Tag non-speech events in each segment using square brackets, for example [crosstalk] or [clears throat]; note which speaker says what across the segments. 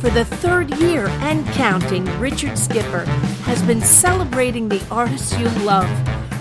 Speaker 1: For the third year and counting, Richard Skipper has been celebrating the artists you love.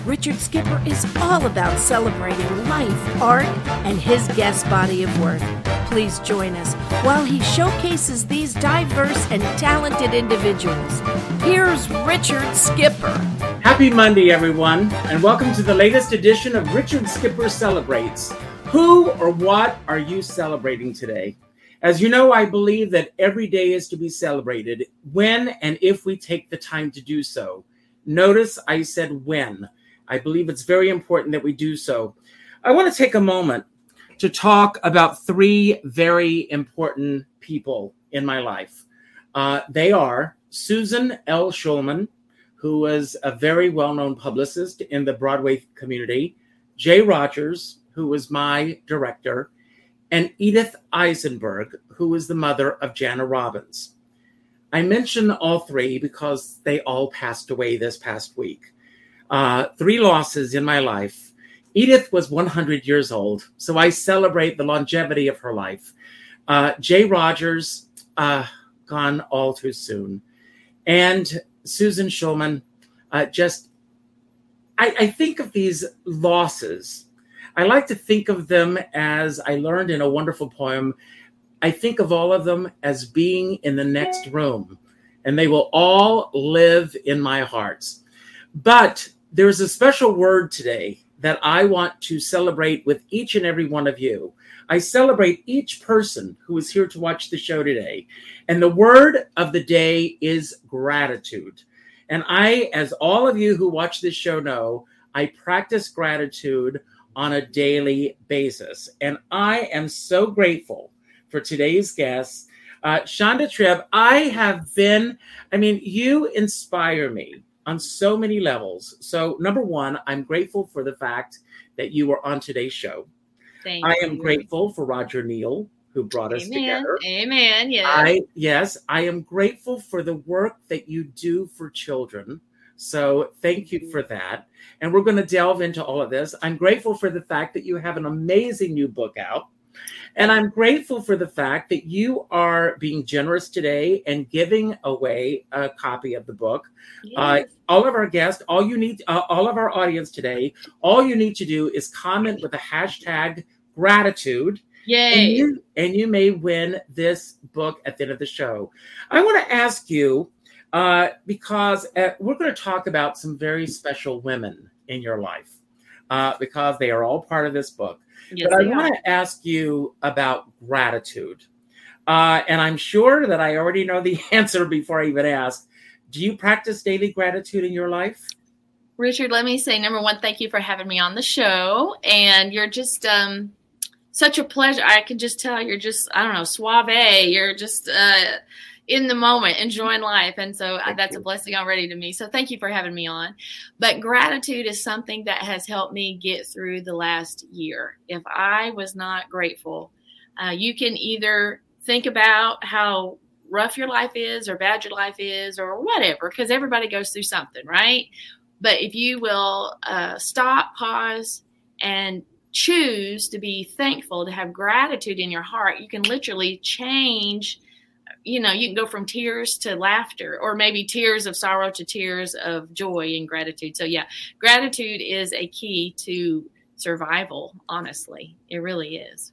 Speaker 1: Richard Skipper is all about celebrating life, art, and his guest body of work. Please join us while he showcases these diverse and talented individuals. Here's Richard Skipper.
Speaker 2: Happy Monday, everyone, and welcome to the latest edition of Richard Skipper Celebrates. Who or what are you celebrating today? As you know, I believe that every day is to be celebrated when and if we take the time to do so. Notice I said when. I believe it's very important that we do so. I want to take a moment to talk about three very important people in my life. Uh, they are Susan L. Schulman, who was a very well known publicist in the Broadway community, Jay Rogers, who was my director, and Edith Eisenberg, who was the mother of Jana Robbins. I mention all three because they all passed away this past week. Uh, three losses in my life. Edith was 100 years old, so I celebrate the longevity of her life. Uh, Jay Rogers, uh, gone all too soon. And Susan Schulman, uh, just, I, I think of these losses. I like to think of them as I learned in a wonderful poem. I think of all of them as being in the next room, and they will all live in my hearts. But there's a special word today that I want to celebrate with each and every one of you. I celebrate each person who is here to watch the show today. And the word of the day is gratitude. And I, as all of you who watch this show know, I practice gratitude on a daily basis. And I am so grateful for today's guests. Uh, Shanda Tripp, I have been, I mean, you inspire me on so many levels. So, number one, I'm grateful for the fact that you were on today's show.
Speaker 3: Thank
Speaker 2: I am
Speaker 3: you.
Speaker 2: grateful for Roger Neal, who brought us
Speaker 3: Amen.
Speaker 2: together.
Speaker 3: Amen. Yes.
Speaker 2: I yes, I am grateful for the work that you do for children. So thank you for that. And we're going to delve into all of this. I'm grateful for the fact that you have an amazing new book out. And I'm grateful for the fact that you are being generous today and giving away a copy of the book. Uh, all of our guests, all you need, uh, all of our audience today, all you need to do is comment with the hashtag gratitude and
Speaker 3: Yay.
Speaker 2: you, and you may win this book at the end of the show. I want to ask you uh, because uh, we're going to talk about some very special women in your life uh, because they are all part of this book.
Speaker 3: Yes,
Speaker 2: but I want to ask you about gratitude. Uh, and I'm sure that I already know the [laughs] answer before I even ask. Do you practice daily gratitude in your life?
Speaker 3: Richard, let me say number one, thank you for having me on the show. And you're just um, such a pleasure. I can just tell you're just, I don't know, suave. You're just uh, in the moment, enjoying life. And so uh,
Speaker 2: Thank
Speaker 3: that's
Speaker 2: you.
Speaker 3: a blessing already to me. So thank you for having me on. But gratitude is something that has helped me get through the last year. If I was not grateful, uh, you can either think about how rough your life is or bad your life is or whatever, because everybody goes through something, right? But if you will uh, stop, pause, and choose to be thankful, to have gratitude in your heart, you can literally change. You know, you can go from tears to laughter, or maybe tears of sorrow to tears of joy and gratitude. So, yeah, gratitude is a key to survival, honestly. It really is.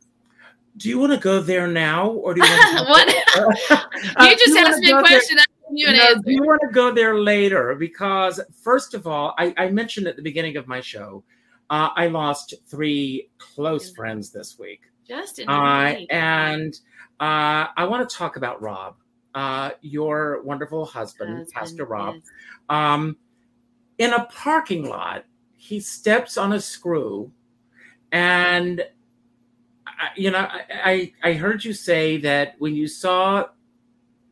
Speaker 2: Do you want to go there now, or do you want [laughs]
Speaker 3: what?
Speaker 2: to? [laughs] [laughs]
Speaker 3: you just asked me a question. You
Speaker 2: no,
Speaker 3: answer.
Speaker 2: do you want to go there later? Because first of all, I, I mentioned at the beginning of my show, uh, I lost three close friends this week,
Speaker 3: Justin.
Speaker 2: uh, and uh, I want to talk about Rob, uh, your wonderful husband,
Speaker 3: Husband,
Speaker 2: Pastor Rob.
Speaker 3: yes.
Speaker 2: Um, in a parking lot, he steps on a screw, and I, you know, I, I I heard you say that when you saw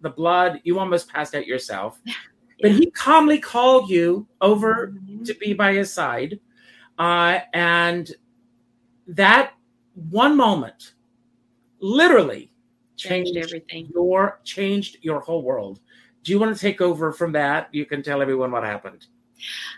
Speaker 2: the blood, you almost passed out yourself. [laughs] But he calmly called you over
Speaker 3: Mhm.
Speaker 2: to be by his side, uh, and that one moment literally
Speaker 3: Changed
Speaker 2: changed
Speaker 3: everything.
Speaker 2: your changed your whole world. Do you want to take over from that? You can tell everyone what happened.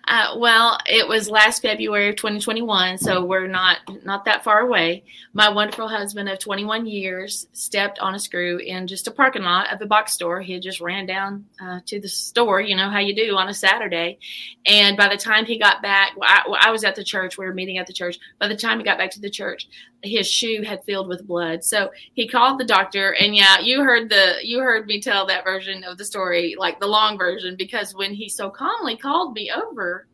Speaker 3: Uh, well, it was last February of 2021, so we're not not that far away. My wonderful husband of 21 years stepped on a screw in just a parking lot of the box store. He just ran down uh, to the store, you know how you do on a Saturday. And by the time he got back, I, I was at the church. We were meeting at the church. By the time he got back to the church, his shoe had filled with blood. So he called the doctor, and yeah, you heard the you heard me tell that version of the story, like the long version, because when he so calmly called me over,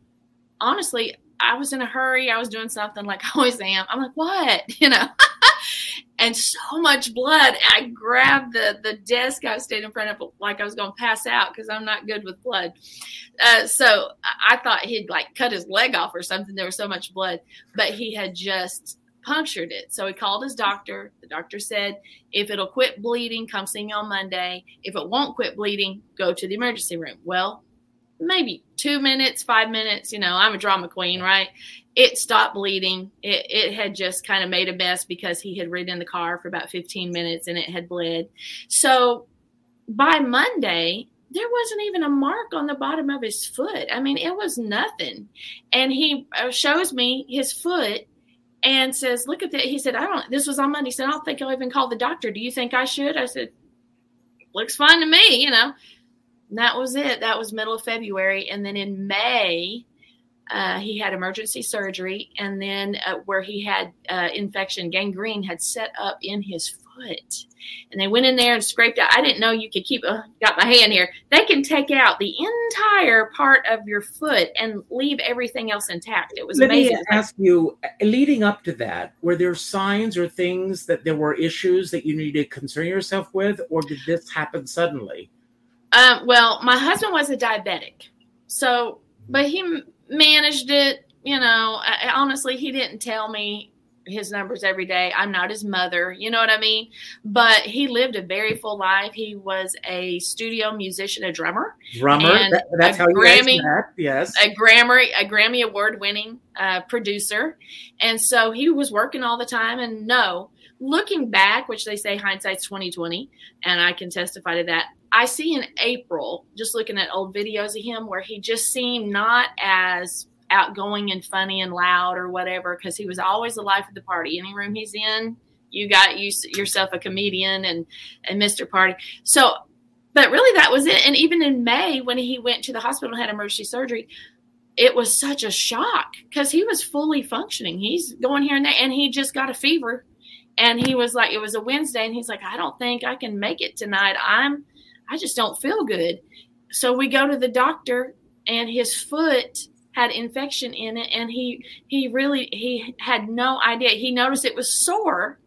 Speaker 3: honestly, I was in a hurry. I was doing something like I always am. I'm like, what? [laughs] You know? and so much blood. I grabbed the the desk I stayed in front of it like I was going to pass out because I'm not good with blood. Uh, so I thought he'd like cut his leg off or something. There was so much blood, but he had just punctured it. So he called his doctor. The doctor said, if it'll quit bleeding, come see me on Monday. If it won't quit bleeding, go to the emergency room. Well, maybe two minutes, five minutes. You know, I'm a drama queen, right? It stopped bleeding. It, it had just kind of made a mess because he had ridden in the car for about 15 minutes and it had bled. So by Monday, there wasn't even a mark on the bottom of his foot. I mean, it was nothing. And he uh, shows me his foot and says, Look at that. He said, I don't, this was on Monday. He said, I don't think I'll even call the doctor. Do you think I should? I said, Looks fine to me, you know. That was it. That was middle of February. And then in May, uh, he had emergency surgery. And then uh, where he had uh, infection, gangrene had set up in his foot. And they went in there and scraped out. I didn't know you could keep, uh, got my hand here. They can take out the entire part of your foot and leave everything else intact. It was
Speaker 2: Let
Speaker 3: amazing.
Speaker 2: me ask you, leading up to that, were there signs or things that there were issues that you needed to concern yourself with, or did this happen suddenly?
Speaker 3: Um, well, my husband was a diabetic, so but he managed it. You know, I, honestly, he didn't tell me his numbers every day. I'm not his mother, you know what I mean? But he lived a very full life. He was a studio musician, a drummer.
Speaker 2: Drummer, that, that's how Grammy, you that. Yes,
Speaker 3: a Grammy, a Grammy award-winning uh, producer, and so he was working all the time. And no, looking back, which they say hindsight's 2020, and I can testify to that. I see in April, just looking at old videos of him, where he just seemed not as outgoing and funny and loud or whatever, because he was always the life of the party. Any room he's in, you got you, yourself a comedian and and Mr. Party. So, but really that was it. And even in May, when he went to the hospital and had emergency surgery, it was such a shock because he was fully functioning. He's going here and there, and he just got a fever. And he was like, it was a Wednesday, and he's like, I don't think I can make it tonight. I'm I just don't feel good. So we go to the doctor and his foot had infection in it and he he really he had no idea. He noticed it was sore.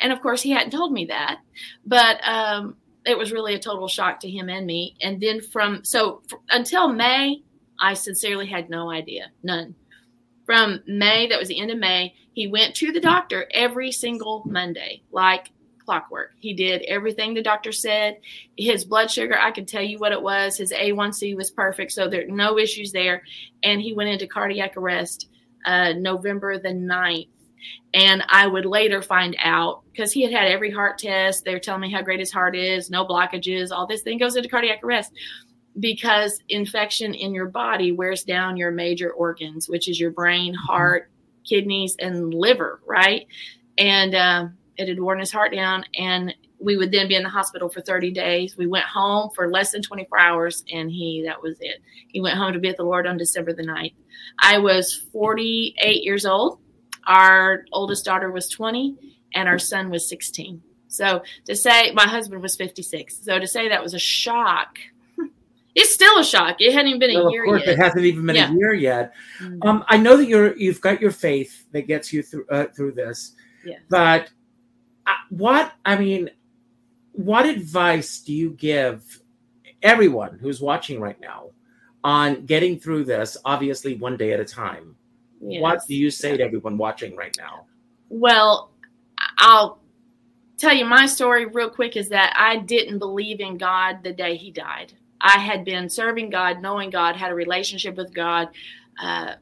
Speaker 3: And of course he hadn't told me that. But um it was really a total shock to him and me. And then from so until May, I sincerely had no idea, none. From May, that was the end of May, he went to the doctor every single Monday, like clockwork. He did everything the doctor said. His blood sugar, I can tell you what it was. His A1C was perfect, so there no issues there. And he went into cardiac arrest uh, November the 9th. And I would later find out because he had had every heart test. They were telling me how great his heart is, no blockages, all this thing goes into cardiac arrest because infection in your body wears down your major organs, which is your brain, heart, kidneys, and liver, right? And um, it had worn his heart down and we would then be in the hospital for 30 days. We went home for less than 24 hours and he, that was it. He went home to be with the Lord on December the 9th. I was 48 years old. Our oldest daughter was 20 and our son was 16. So to say my husband was 56. So to say that was a shock. It's still a shock. It hadn't even been well, a year
Speaker 2: of course,
Speaker 3: yet.
Speaker 2: It hasn't even been yeah. a year yet. Mm-hmm. Um, I know that you're you've got your faith that gets you through uh, through this,
Speaker 3: yes.
Speaker 2: but what I mean, what advice do you give everyone who's watching right now on getting through this? Obviously, one day at a time. Yes. What do you say to everyone watching right now?
Speaker 3: Well, I'll tell you my story real quick. Is that I didn't believe in God the day He died. I had been serving God, knowing God, had a relationship with God. Uh,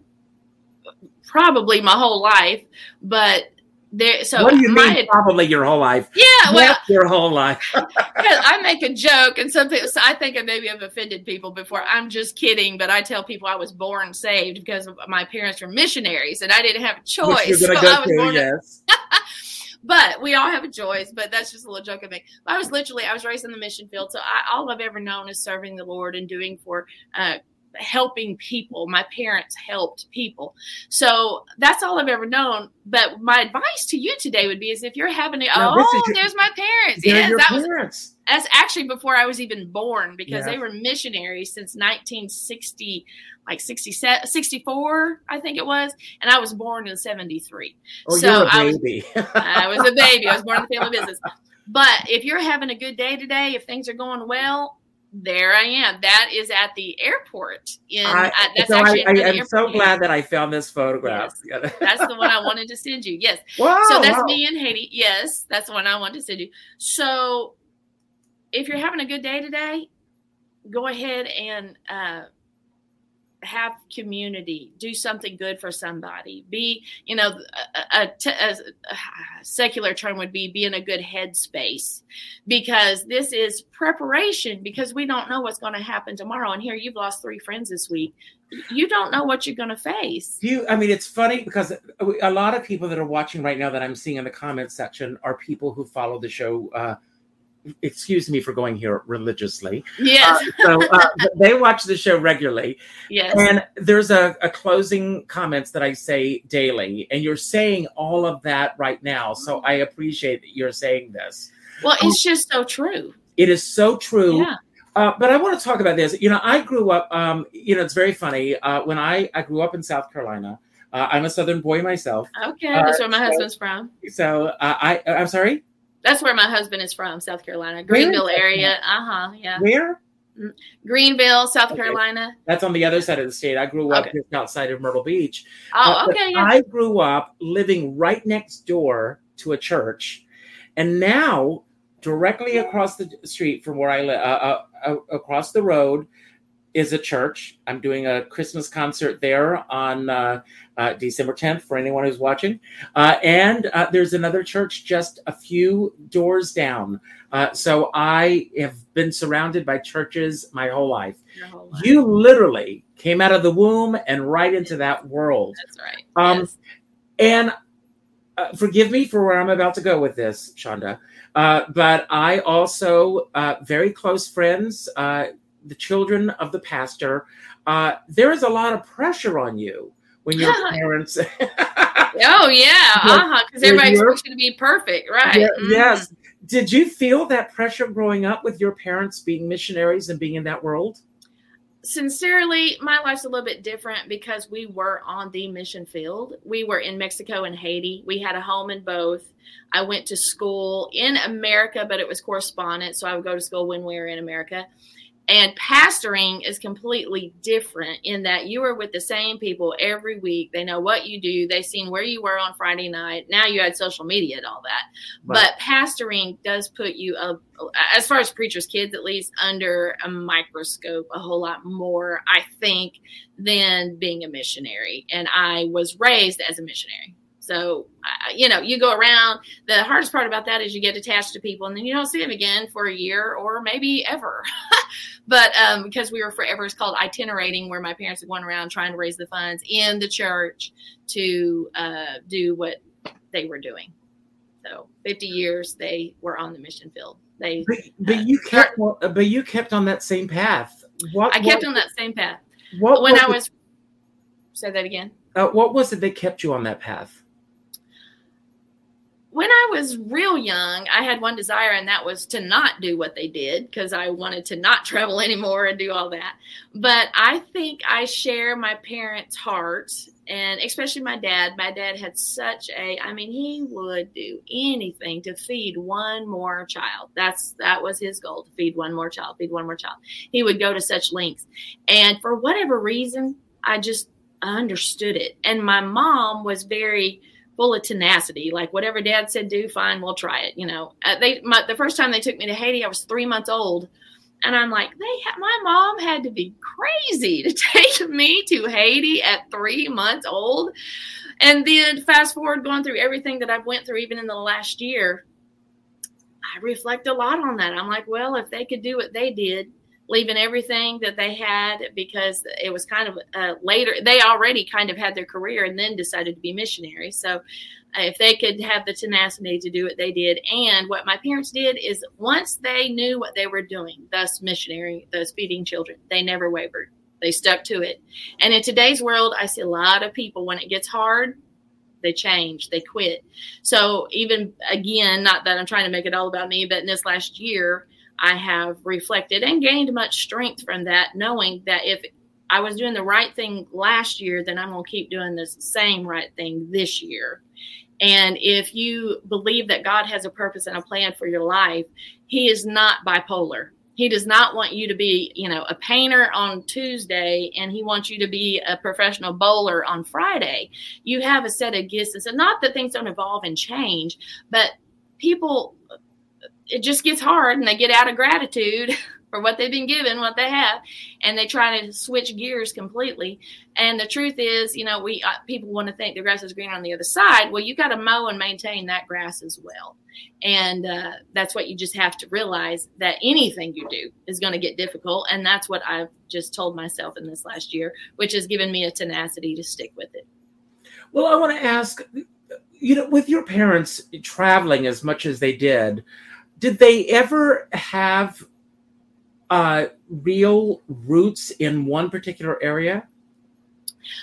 Speaker 3: probably my whole life, but there. So
Speaker 2: what do you
Speaker 3: my,
Speaker 2: mean? Probably your whole life.
Speaker 3: Yeah, well,
Speaker 2: Yep, your whole life. [laughs]
Speaker 3: I make a joke, and some people. So I think I maybe have offended people before. I'm just kidding, but I tell people I was born saved because my parents were missionaries, and I didn't have a choice.
Speaker 2: Which you're [laughs] gonna
Speaker 3: So I was
Speaker 2: to,
Speaker 3: born
Speaker 2: yes. [laughs]
Speaker 3: but we all have a choice. But that's just a little joke I make. I was literally I was raised in the mission field, so I, all I've ever known is serving the Lord and doing for. Uh, helping people my parents helped people so that's all i've ever known but my advice to you today would be is if you're having a,
Speaker 2: Now,
Speaker 3: oh
Speaker 2: your-
Speaker 3: there's my parents yes that was
Speaker 2: parents.
Speaker 3: that's actually before I was even born because
Speaker 2: Yeah.
Speaker 3: they were missionaries since 1960, like 67, 64, I think it was. And I was born in 73.
Speaker 2: Oh,
Speaker 3: So
Speaker 2: you're a
Speaker 3: I was-
Speaker 2: baby. [laughs]
Speaker 3: I was a baby. I was born in the family business. But if you're having a good day today, if things are going well, there I am. That is at the airport. In
Speaker 2: I,
Speaker 3: uh, that's
Speaker 2: so I,
Speaker 3: actually
Speaker 2: I,
Speaker 3: the
Speaker 2: am so glad that I found this photograph. [laughs]
Speaker 3: That's the one I wanted to send you. Yes.
Speaker 2: wow.
Speaker 3: So that's
Speaker 2: wow.
Speaker 3: me in Haiti. Yes, that's the one I wanted to send you. So if you're having a good day today, go ahead and uh, have community. Do something good for somebody. Be, you know, a secular term would be be in a good headspace because this is preparation because we don't know what's going to happen tomorrow. And here you've lost three friends this week. You don't know what you're going to face.
Speaker 2: You, I mean, it's funny because a lot of people that are watching right now that I'm seeing in the comments section are people who follow the show. Uh, excuse me for going here religiously.
Speaker 3: Yes.
Speaker 2: So uh, they watch the show regularly.
Speaker 3: yes.
Speaker 2: And there's a, a closing comments that I say daily, and you're saying all of that right now. So I appreciate that you're saying this.
Speaker 3: Well, it's just so true.
Speaker 2: It is so true.
Speaker 3: Yeah.
Speaker 2: Uh, but I want to talk about this. You know, I grew up. Um, you know, it's very funny. Uh, when I I grew up in South Carolina. Uh, I'm a Southern boy myself.
Speaker 3: Okay,
Speaker 2: Uh,
Speaker 3: that's where my
Speaker 2: so-
Speaker 3: husband's from.
Speaker 2: So uh, I I'm sorry.
Speaker 3: That's where my husband is from, South Carolina, Greenville area. Uh huh. Yeah,
Speaker 2: Where?
Speaker 3: Greenville, South
Speaker 2: Okay.
Speaker 3: Carolina.
Speaker 2: That's on the other side of the state. I grew up
Speaker 3: Okay.
Speaker 2: just outside of Myrtle Beach.
Speaker 3: Oh,
Speaker 2: Uh,
Speaker 3: okay. Yeah.
Speaker 2: I grew up living right next door to a church, and now directly across the street from where I live, uh, uh, uh, across the road, is a church. I'm doing a Christmas concert there on uh, uh, December 10th for anyone who's watching, uh, and uh, there's another church just a few doors down. Uh, so I have been surrounded by churches my whole life.
Speaker 3: Whole life.
Speaker 2: You literally came out of the womb and right into that world.
Speaker 3: That's right.
Speaker 2: Um,
Speaker 3: yes.
Speaker 2: And uh, forgive me for where I'm about to go with this, Shanda. Uh, but I also, uh, very close friends, uh, the children of the pastor, uh, there is a lot of pressure on you when your [laughs] parents.
Speaker 3: Oh yeah. [laughs]
Speaker 2: Yeah.
Speaker 3: Uh huh. Because
Speaker 2: Yeah,
Speaker 3: everybody
Speaker 2: you're-
Speaker 3: you to be perfect, right?
Speaker 2: Yeah,
Speaker 3: Mhm.
Speaker 2: Yes. Did you feel that pressure growing up with your parents being missionaries and being in that world?
Speaker 3: sincerely, my life's a little bit different because we were on the mission field. We were in Mexico and Haiti. We had a home in both. I went to school in America, but it was correspondence. So I would go to school when we were in America. And pastoring is completely different in that you are with the same people every week. They know what you do. They've seen where you were on Friday night. Now you had social media and all that. But pastoring does put you, as far as preachers' kids at least, under a microscope a whole lot more, I think, than being a missionary. And I was raised as a missionary. So, you know, you go around. The hardest part about that is you get attached to people and then you don't see them again for a year or maybe ever. [laughs] but um, because we were forever, it's called itinerating, where my parents were going around trying to raise the funds in the church to uh, do what they were doing. So 50 years they were on the mission field. They
Speaker 2: But, but you kept, but you kept on that same path. What
Speaker 3: I kept
Speaker 2: what,
Speaker 3: on that same path.
Speaker 2: What
Speaker 3: When I
Speaker 2: it-
Speaker 3: was say that again.
Speaker 2: uh, what was it that kept you on that path?
Speaker 3: When I was real young, I had one desire, and that was to not do what they did because I wanted to not [laughs] travel anymore and do all that. But I think I share my parents' heart, and especially my dad. My dad had such a, I mean, he would do anything to feed one more child. That's that was his goal to feed one more child, feed one more child. He would go to such lengths, and for whatever reason, I just understood it. And my mom was very full of tenacity. Like whatever dad said do, fine, we'll try it. You know, uh, they my, the first time they took me to Haiti, I was three months old, And I'm like, they ha- my mom had to be crazy to [laughs] take me to Haiti at three months old. And then fast forward going through everything that I've went through, even in the last year, I reflect a lot on that. I'm like, well, if they could do what they did, leaving everything that they had because it was kind of uh, later, they already kind of had their career and then decided to be missionaries. So if they could have the tenacity to do what they did. And what my parents did is once they knew what they were doing, thus missionary, thus feeding children, they never wavered. They stuck to it. And in today's world, I see a lot of people when it gets hard, they change, they quit. So even again, not that I'm trying to make it all about me, but in this last year, I have reflected and gained much strength from that, knowing that if I was doing the right thing last year, then I'm going to keep doing the same right thing this year. And if you believe that God has a purpose and a plan for your life, He is not bipolar. He does not want you to be, you know, a painter on Tuesday and he wants you to be a professional bowler on Friday. You have a set of gifts. And so, not that things don't evolve and change, but people, it just gets hard and they get out of gratitude [laughs] for what they've been given, what they have, and they try to switch gears completely. And the truth is, you know, we uh, people want to think the grass is greener on the other side. Well, you got to mow and maintain that grass as well, and uh, that's what you just have to realize that anything you do is going to get difficult, and that's what I've just told myself in this last year, which has given me a tenacity to stick with it.
Speaker 2: Well, I want to ask, you know, with your parents traveling as much as they did, did they ever have uh, real roots in one particular area?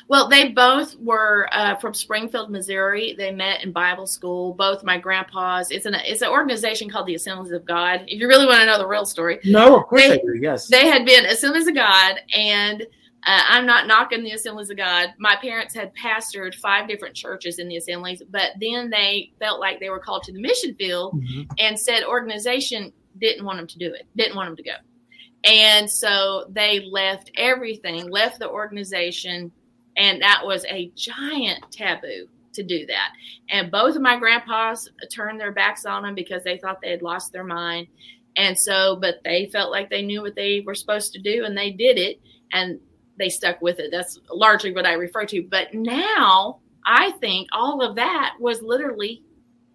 Speaker 3: Well, they both were uh, from Springfield, Missouri. They met in Bible school. Both my grandpas. It's an it's an organization called the Assemblies of God. If you really want to know the real story,
Speaker 2: no, of course they, I do. Yes,
Speaker 3: they had been Assemblies of God, and uh, I'm not knocking the Assemblies of God. My parents had pastored five different churches in the Assemblies, but then they felt like they were called to the mission field, mm-hmm. and said organization didn't want them to do it, didn't want them to go. And so they left everything, left the organization, and that was a giant taboo to do that. And both of my grandpas turned their backs on them because they thought they had lost their mind. And so, but they felt like they knew what they were supposed to do and they did it and they stuck with it. That's largely what I refer to. But now I think all of that was literally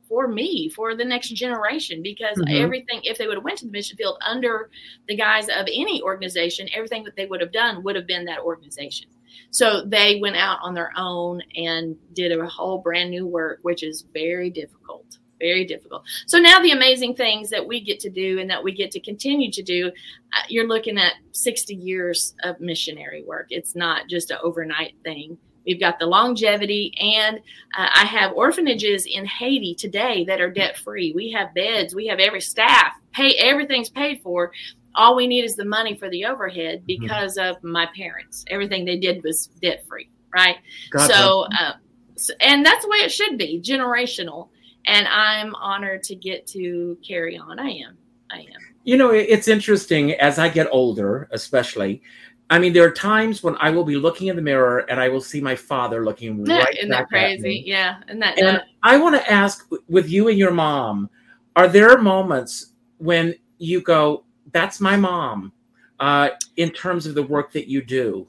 Speaker 3: for me for the next generation because mm-hmm. everything if they would have went to the mission field under the guise of any organization everything that they would have done would have been that organization so they went out on their own and did a whole brand new work which is very difficult very difficult so now the amazing things that we get to do and that we get to continue to do uh, you're looking at 60 years of missionary work it's not just an overnight thing We've got the longevity, and uh, I have orphanages in Haiti today that are debt free. We have beds, we have every staff, pay everything's paid for. All we need is the money for the overhead mm-hmm. because mm-hmm. of my parents. Everything they did was debt free, right? Gotcha. So, uh, so, and that's the way it should be, generational. And I'm honored to get to carry on. I am. I am.
Speaker 2: You know, it's interesting as I get older, especially I mean, there are times when I will be looking in the mirror and I will see my father looking [laughs] right
Speaker 3: Isn't that crazy? Yeah.
Speaker 2: And that and I want to ask with you and your mom, are there moments when you go, that's my mom, uh, in terms of the work that you do?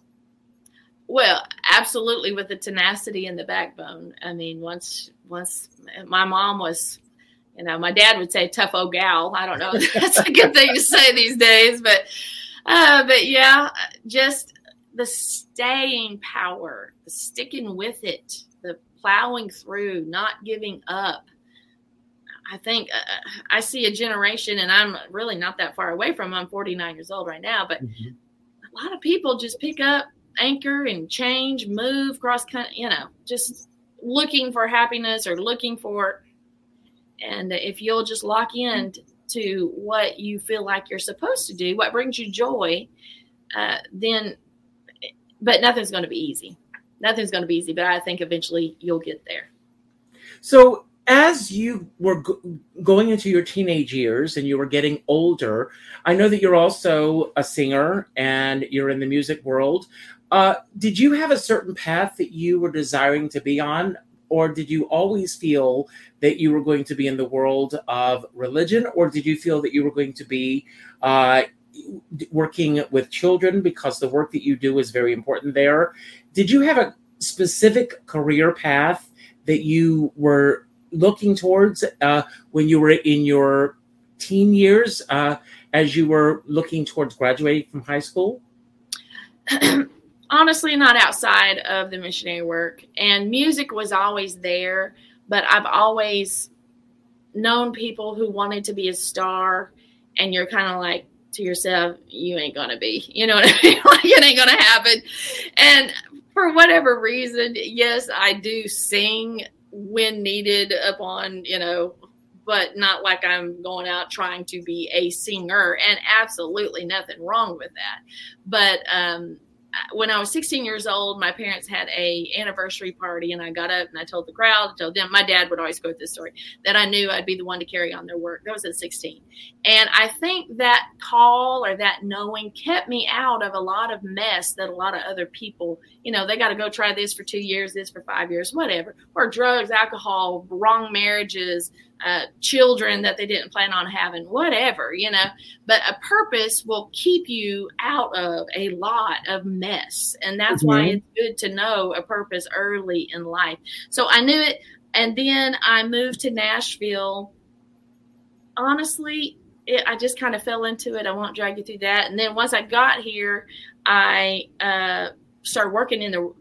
Speaker 3: Well, absolutely with the tenacity and the backbone. I mean, once once my mom was you know, my dad would say tough old gal. I don't know [laughs] if that's a good thing to say these days, but uh, but yeah, just the staying power, the sticking with it, the plowing through, not giving up. I think uh, I see a generation, and I'm really not that far away from. I'm 49 years old right now, but mm-hmm. a lot of people just pick up, anchor, and change, move cross country. You know, just looking for happiness or looking for. And if you'll just lock in to what you feel like you're supposed to do, what brings you joy, uh, then, but nothing's going to be easy. Nothing's going to be easy, but I think eventually you'll get there.
Speaker 2: So, as you were go- going into your teenage years and you were getting older, I know that you're also a singer and you're in the music world. Uh, did you have a certain path that you were desiring to be on? or did you always feel that you were going to be in the world of religion or did you feel that you were going to be uh, working with children because the work that you do is very important there. Did you have a specific career path that you were looking towards uh, when you were in your teen years uh, as you were looking towards graduating from high school? [clears throat]
Speaker 3: Honestly, not outside of the missionary work. And music was always there, but I've always known people who wanted to be a star, and you're kind of like, to yourself, you ain't gonna be. [laughs] You know what I mean? [laughs] like it ain't gonna happen. And for whatever reason, yes, I do sing when needed upon, you know, but not like I'm going out trying to be a singer and absolutely nothing wrong with that. But um when I was 16 years old, my parents had a anniversary party, and I got up and I told the crowd, I told them, my dad would always quote this story, that I knew I'd be the one to carry on their work. That was at 16, and I think that call or that knowing kept me out of a lot of mess that a lot of other people, you know, they got to go try this for two years, this for five years, whatever, or drugs, alcohol, wrong marriages, uh, children that they didn't plan on having, whatever, you know. But a purpose will keep you out of a lot of mess. And that's mm-hmm. why it's good to know a purpose early in life. So I knew it. And then I moved to Nashville. Honestly, it, I just kind of fell into it. I won't drag you through that. And then once I got here, I uh, started working in the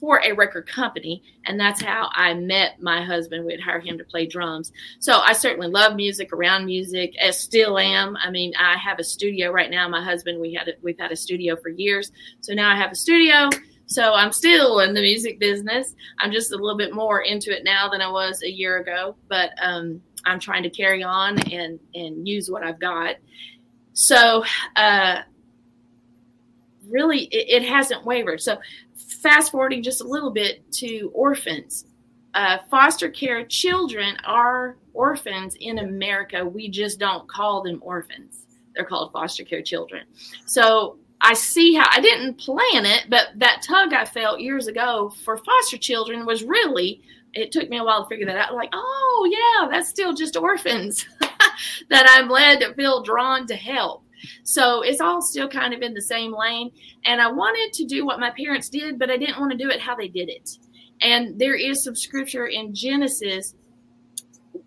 Speaker 3: for a record company. And that's how I met my husband. We'd hire him to play drums. So I certainly love music, around music, as still am. I mean, I have a studio right now. My husband, we had a, we've had a studio for years. So now I have a studio. So I'm still in the music business. I'm just a little bit more into it now than I was a year ago, but um, I'm trying to carry on and and use what I've got. So uh, really, it, it hasn't wavered. So fast forwarding just a little bit to orphans. Uh, foster care children are orphans in America. We just don't call them orphans. They're called foster care children. So I see how I didn't plan it, but that tug I felt years ago for foster children was really, it took me a while to figure that out. Like, oh, yeah, that's still just orphans [laughs] that I'm led to feel drawn to help. So it's all still kind of in the same lane. And I wanted to do what my parents did, but I didn't want to do it how they did it. And there is some scripture in Genesis.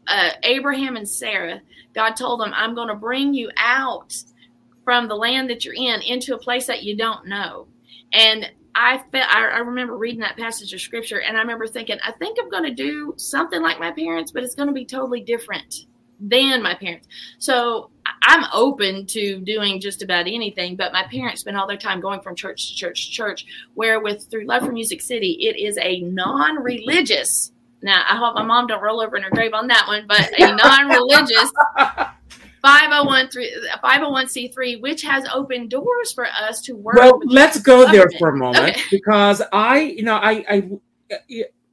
Speaker 3: Uh, Abraham and Sarah, God told them, I'm going to bring you out from the land that you're in into a place that you don't know. And I felt I, remember reading that passage of scripture and I remember thinking, I think I'm going to do something like my parents, but it's going to be totally different than my parents. So I'm open to doing just about anything, but my parents spent all their time going from church to church to church. Where with through Love for Music City, it is a non-religious. Now I hope my mom don't roll over in her grave on that one, but a [laughs] non-religious 501c3 which has opened doors for us to work
Speaker 2: well let's go government. there for a moment okay. because i you know i i uh,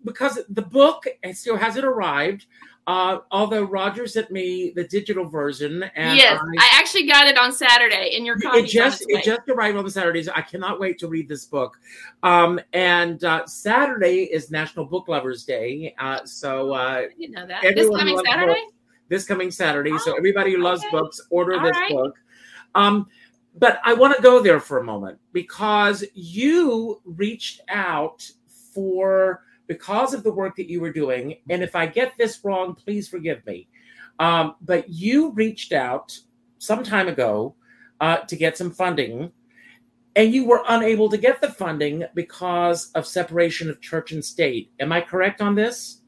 Speaker 2: because the book still hasn't arrived uh, although Roger sent me the digital version, and
Speaker 3: yes, I, I actually got it on Saturday. In your copy,
Speaker 2: it just it just arrived on Saturdays. I cannot wait to read this book. Um, and uh, Saturday is National Book Lovers Day, uh, so uh,
Speaker 3: I didn't know that. This coming Saturday.
Speaker 2: Books. This coming Saturday, oh, so everybody who loves okay. books, order All this right. book. Um, but I want to go there for a moment because you reached out for because of the work that you were doing. And if I get this wrong, please forgive me. Um, but you reached out some time ago uh, to get some funding, and you were unable to get the funding because of separation of church and state. Am I correct on this?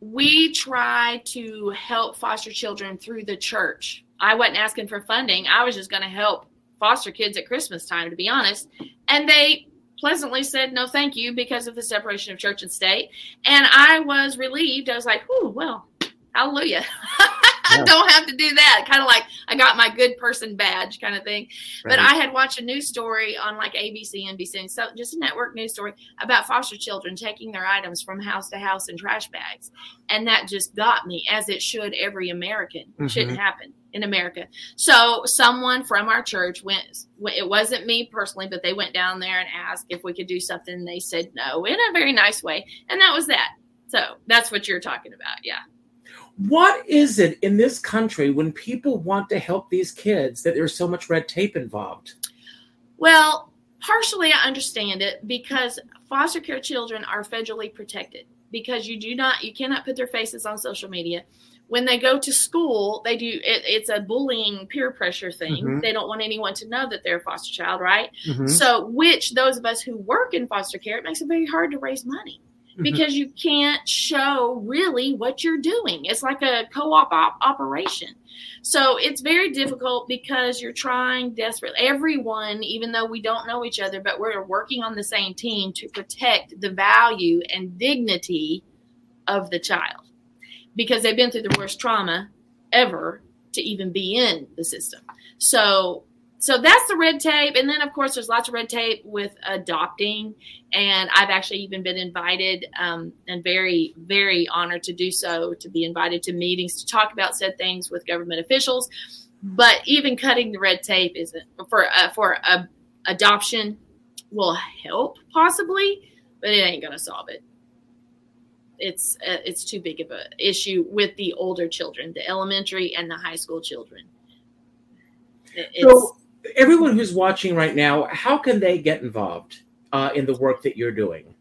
Speaker 3: We try to help foster children through the church. I wasn't asking for funding. I was just going to help foster kids at Christmas time, to be honest. And they pleasantly said no thank you because of the separation of church and state. And i was relieved. I was like oh well hallelujah. [laughs] I don't have to do that. Kind of like i got my good person badge kind of thing. Right. but i had watched a news story on like abc nbc so just a network news story about foster children taking their items from house to house in trash bags. And that just got me as it should every american. Mm-hmm. shouldn't happen in America. So someone from our church went. It wasn't me personally, but they went down there and asked if we could do something. And they said no in a very nice way, and that was that. So that's what you're talking about, yeah.
Speaker 2: What is it in this country when people want to help these kids that there's so much red tape involved?
Speaker 3: Well, partially I understand it because foster care children are federally protected because you do not you cannot put their faces on social media when they go to school they do it, it's a bullying peer pressure thing mm-hmm. they don't want anyone to know that they're a foster child right mm-hmm. so which those of us who work in foster care it makes it very hard to raise money mm-hmm. because you can't show really what you're doing it's like a co-op op- operation so it's very difficult because you're trying desperately. Everyone, even though we don't know each other, but we're working on the same team to protect the value and dignity of the child because they've been through the worst trauma ever to even be in the system. So so that's the red tape. And then of course there's lots of red tape with adopting. And i've actually even been invited um, and very very honored to do so to be invited to meetings to talk about said things with government officials. But even cutting the red tape isn't for uh, for a, adoption will help possibly but it ain't gonna solve it it's uh, it's too big of an issue with the older children the elementary and the high school children
Speaker 2: it's, so everyone who's watching right now, how can they get involved uh, in the work that you're doing?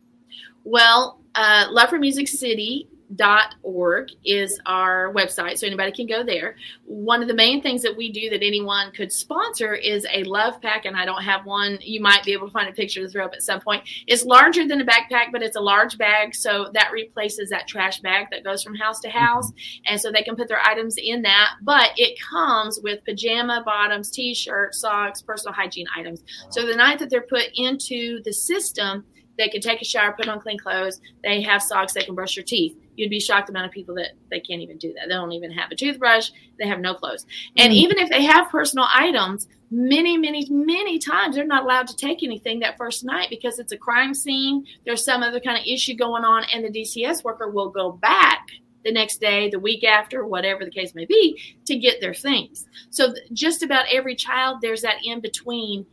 Speaker 3: Well, uh, Love for Music City org is our website so anybody can go there one of the main things that we do that anyone could sponsor is a love pack and i don't have one you might be able to find a picture to throw up at some point it's larger than a backpack but it's a large bag so that replaces that trash bag that goes from house to house mm-hmm. and so they can put their items in that but it comes with pajama bottoms t-shirts socks personal hygiene items so the night that they're put into the system they can take a shower, put on clean clothes. They have socks. They can brush their teeth. You'd be shocked the amount of people that they can't even do that. They don't even have a toothbrush. They have no clothes. And mm. even if they have personal items, many, many, many times they're not allowed to take anything that first night because it's a crime scene. There's some other kind of issue going on, and the DCS worker will go back the next day, the week after, whatever the case may be, to get their things. So just about every child, there's that in between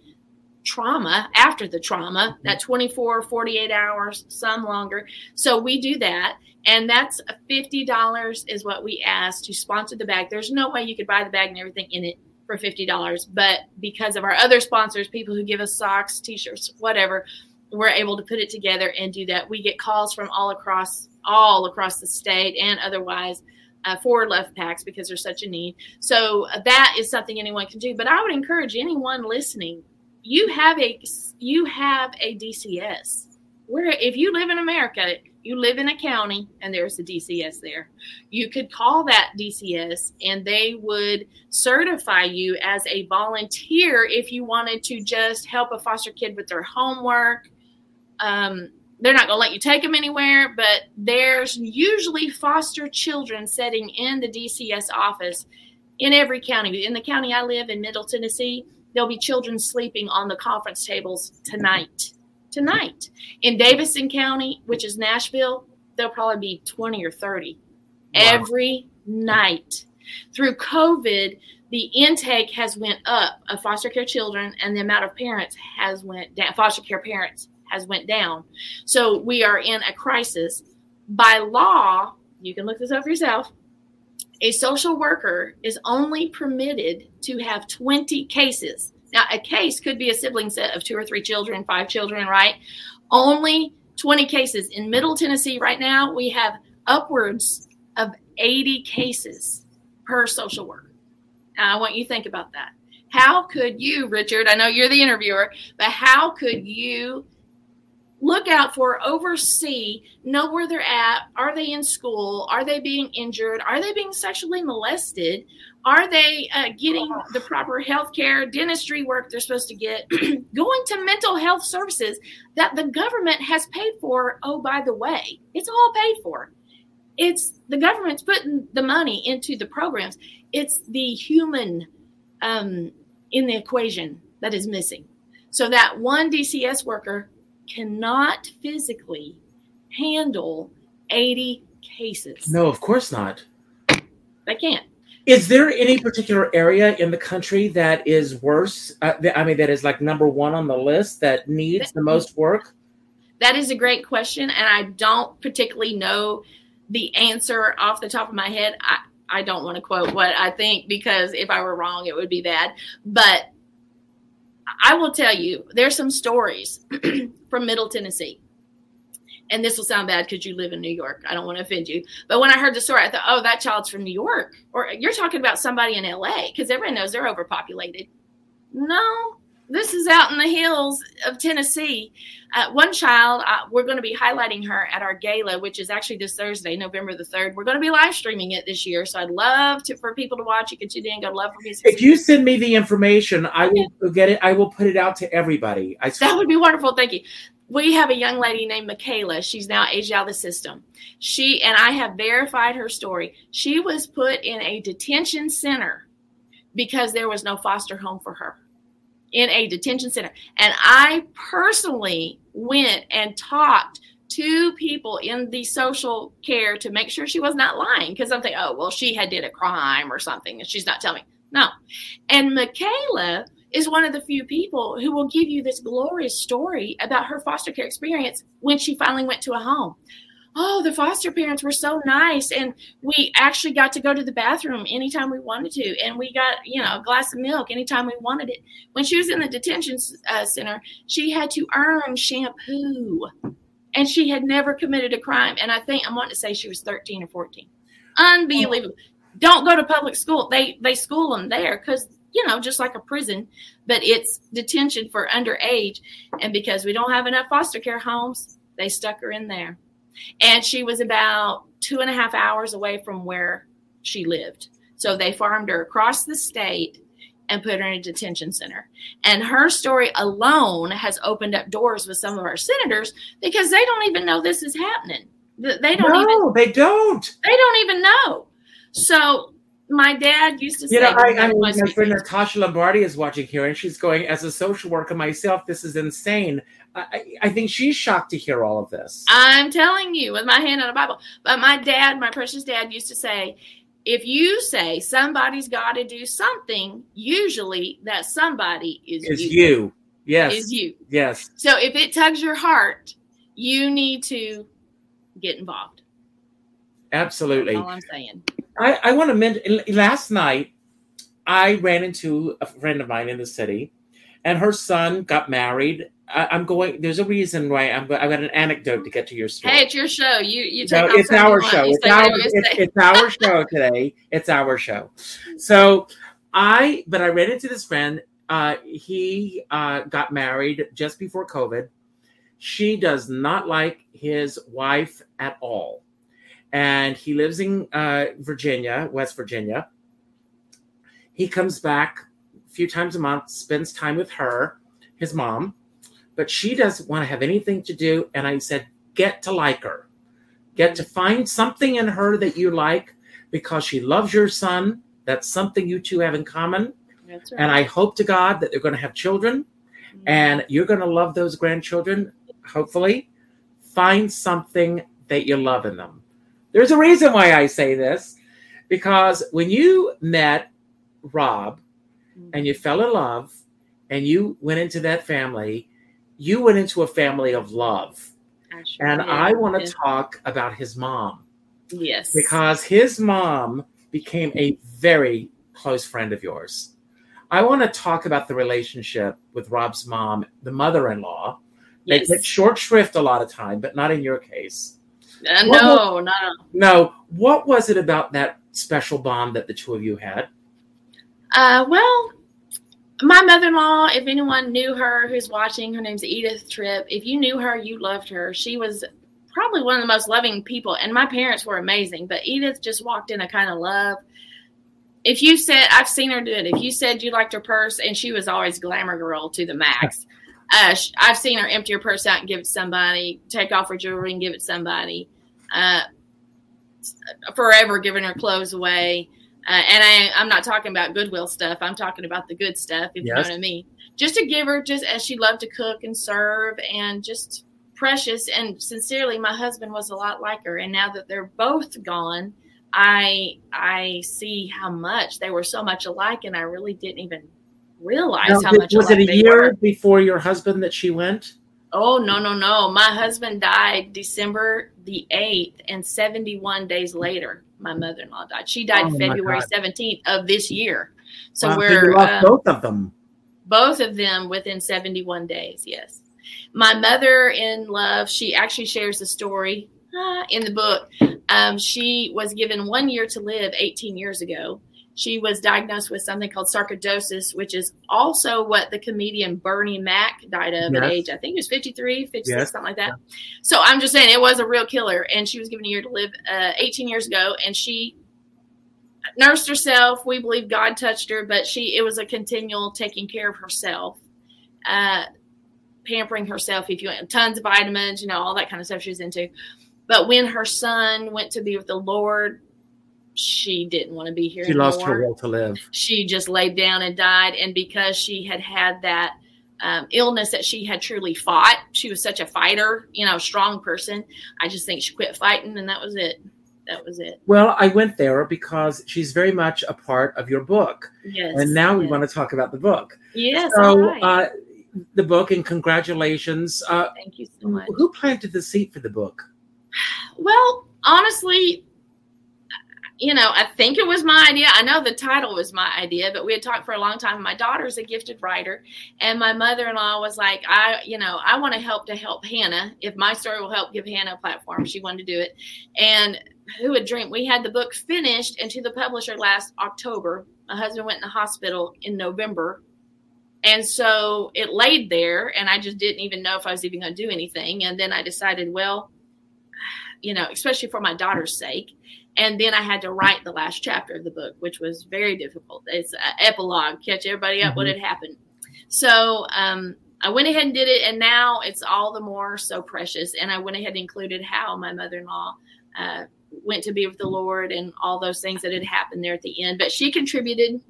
Speaker 3: trauma after the trauma mm-hmm. that 24 48 hours some longer so we do that and that's $50 is what we ask to sponsor the bag there's no way you could buy the bag and everything in it for $50 but because of our other sponsors people who give us socks t-shirts whatever we're able to put it together and do that we get calls from all across all across the state and otherwise uh, for love packs because there's such a need. So uh, that is something anyone can do. But I would encourage anyone listening you have a you have a DCS. Where if you live in America, you live in a county and there's a DCS there. You could call that DCS and they would certify you as a volunteer if you wanted to just help a foster kid with their homework. Um, they're not going to let you take them anywhere, but there's usually foster children sitting in the DCS office in every county. In the county I live in, Middle Tennessee, there'll be children sleeping on the conference tables tonight. Tonight. In Davidson County, which is Nashville, there'll probably be 20 or 30 wow. every night. Through COVID, the intake has went up of foster care children and the amount of parents has went down foster care parents has went down so we are in a crisis by law you can look this up for yourself a social worker is only permitted to have 20 cases. Now, a case could be a sibling set of two or three children, five children, right? Only 20 cases. In Middle Tennessee right now, we have upwards of 80 cases per social worker. Now, I want you to think about that. How could you, Richard, I know you're the interviewer, but how could you look out for, oversee, know where they're at. Are they in school? Are they being injured? Are they being sexually molested? Are they uh, getting the proper health care, dentistry work they're supposed to get? [clears throat] Going to mental health services that the government has paid for. Oh, by the way, it's all paid for. It's the government's putting the money into the programs. It's the human um, in the equation that is missing. So that one DCS worker cannot physically handle 80 cases.
Speaker 2: No, of course not.
Speaker 3: They can't.
Speaker 2: Is there any particular area in the country that is worse? Uh, I mean, that is like number one on the list that needs the most work?
Speaker 3: That is a great question. And I don't particularly know the answer off the top of my head. I, I don't want to quote what I think because if I were wrong, it would be bad. But I will tell you, there's some stories [clears throat] from Middle Tennessee. And this will sound bad because you live in New York. I don't want to offend you. But when I heard the story, I thought, oh, that child's from New York. Or you're talking about somebody in LA because everyone knows they're overpopulated. No, this is out in the hills of Tennessee. Uh, one child, uh, we're going to be highlighting her at our gala, which is actually this Thursday, November the 3rd. We're going to be live streaming it this year. So I'd love to, for people to watch. You can tune in, go love for music.
Speaker 2: If you send me the information, I will get it. I will put it out to everybody. I
Speaker 3: that would be wonderful. Thank you. We have a young lady named Michaela. She's now aged out of the system. She and I have verified her story. She was put in a detention center because there was no foster home for her in a detention center. And I personally went and talked to people in the social care to make sure she was not lying because I'm thinking, oh, well, she had did a crime or something and she's not telling me. No. And Michaela is one of the few people who will give you this glorious story about her foster care experience when she finally went to a home oh, the foster parents were so nice. And we actually got to go to the bathroom anytime we wanted to. And we got, you know, a glass of milk anytime we wanted it. When she was in the detention uh, center, she had to earn shampoo. And she had never committed a crime. And I think I'm wanting to say she was 13 or 14. Unbelievable. Don't go to public school. They they school them there because you know, just like a prison, but it's detention for underage. And because we don't have enough foster care homes, they stuck her in there and she was about two and a half hours away from where she lived. So they farmed her across the state and put her in a detention center. And her story alone has opened up doors with some of our senators because they don't even know this is happening. They don't
Speaker 2: no,
Speaker 3: even.
Speaker 2: They don't.
Speaker 3: They don't even know. So my dad used to say,
Speaker 2: you know, I, I mean, my friend Natasha Lombardi is watching here, and she's going, as a social worker myself, this is insane. I, I think she's shocked to hear all of this.
Speaker 3: I'm telling you, with my hand on a Bible. But my dad, my precious dad, used to say, if you say somebody's got to do something, usually that somebody is
Speaker 2: is
Speaker 3: you.
Speaker 2: you. Yes.
Speaker 3: Is you.
Speaker 2: Yes.
Speaker 3: So if it tugs your heart, you need to get involved.
Speaker 2: Absolutely.
Speaker 3: That's all I'm saying.
Speaker 2: I, I want to mention last night, I ran into a friend of mine in the city, and her son got married I, am going. There's a reason why I'm. I've got an anecdote to get to your story.
Speaker 3: Hey, it's your show. You you
Speaker 2: take. No, it's our show. It's our, it's, it's our show today. It's our show. So I, but I ran into this friend. Uh, he uh, got married just before COVID. She does not like his wife at all, and he lives in uh, Virginia, West Virginia. He comes back a few times a month, spends time with her, his mom but she doesn't want to have anything to do. And I said, get to like her, get to find something in her that you like because she loves your son. That's something you two have in common. Right. And I hope to God that they're going to have children mm-hmm. and you're going to love those grandchildren, hopefully. Find something that you love in them. There's a reason why I say this because when you met Rob mm-hmm. and you fell in love and you went into that family, you went into a family of love. Sure and did. I want to talk about his mom.
Speaker 3: Yes.
Speaker 2: Because his mom became a very close friend of yours. I want to talk about the relationship with Rob's mom, the mother in law. Yes. They get short shrift a lot of time, but not in your case.
Speaker 3: Uh, no, was, no,
Speaker 2: no. What was it about that special bond that the two of you had?
Speaker 3: Uh, well, my mother-in-law if anyone knew her who's watching her name's edith tripp. If you knew her you loved her. She was probably one of the most loving people and my parents were amazing but edith just walked in a kind of love. If you said i've seen her do it. If you said you liked her purse and she was always glamour girl to the max [laughs] uh, i've seen her empty her purse out and give it to somebody take off her jewelry and give it to somebody uh, forever giving her clothes away uh, and I, I'm not talking about Goodwill stuff. I'm talking about the good stuff, if yes. you know what I mean. Just to give her, just as she loved to cook and serve, and just precious and sincerely, my husband was a lot like her. And now that they're both gone, I I see how much they were so much alike, and I really didn't even realize now, how much.
Speaker 2: Was it a year were. before your husband that she went?
Speaker 3: Oh no no no! My husband died December the 8th, and 71 days later, my mother in law died. She died
Speaker 2: Oh,
Speaker 3: February 17th of this year. So
Speaker 2: Wow,
Speaker 3: we're uh,
Speaker 2: both of them.
Speaker 3: both of them within 71 days yes my mother in love she actually shares the story uh, in the book um, she was given one year to live 18 years ago she was diagnosed with something called sarcoidosis which is also what the comedian bernie mac died of at age i think it was 53 56
Speaker 2: Yes.
Speaker 3: something like that so i'm just saying it was a real killer and she was given a year to live uh, 18 years ago and she nursed herself. We believe God touched her, but she it was a continual taking care of herself, uh, pampering herself. If you want tons of vitamins, you know all that kind of stuff she was into. But when her son went to be with the Lord, she didn't want to be here
Speaker 2: She
Speaker 3: anymore.
Speaker 2: lost her will to live.
Speaker 3: She just laid down and died, and because she had had that. Um, illness that she had truly fought. She was such a fighter, you know, strong person. I just think she quit fighting, and that was it. That was it.
Speaker 2: Well, I went there because she's very much a part of your book.
Speaker 3: Yes.
Speaker 2: And now we want to talk about the book.
Speaker 3: Yes.
Speaker 2: So,
Speaker 3: right.
Speaker 2: uh, the book, and congratulations. Uh,
Speaker 3: Thank you so much.
Speaker 2: who planted the seed for the book?
Speaker 3: Well, honestly, you know, I think it was my idea. I know the title was my idea, but we had talked for a long time. My daughter's a gifted writer, and my mother-in-law was like, "I, you know, I want to help to help Hannah. If my story will help give Hannah a platform, she wanted to do it." And who would dream? We had the book finished and to the publisher last October. My husband went in the hospital in November. And so it laid there, and I just didn't even know if I was even going to do anything. And then I decided, well, you know, especially for my daughter's sake. And then I had to write the last chapter of the book, which was very difficult. It's an epilogue, catch everybody up what
Speaker 2: Mhm.
Speaker 3: had happened. So um, I went ahead and did it, and now it's all the more so precious. And I went ahead and included how my mother in law uh, went to be with the Lord and all those things that had happened there at the end. But she contributed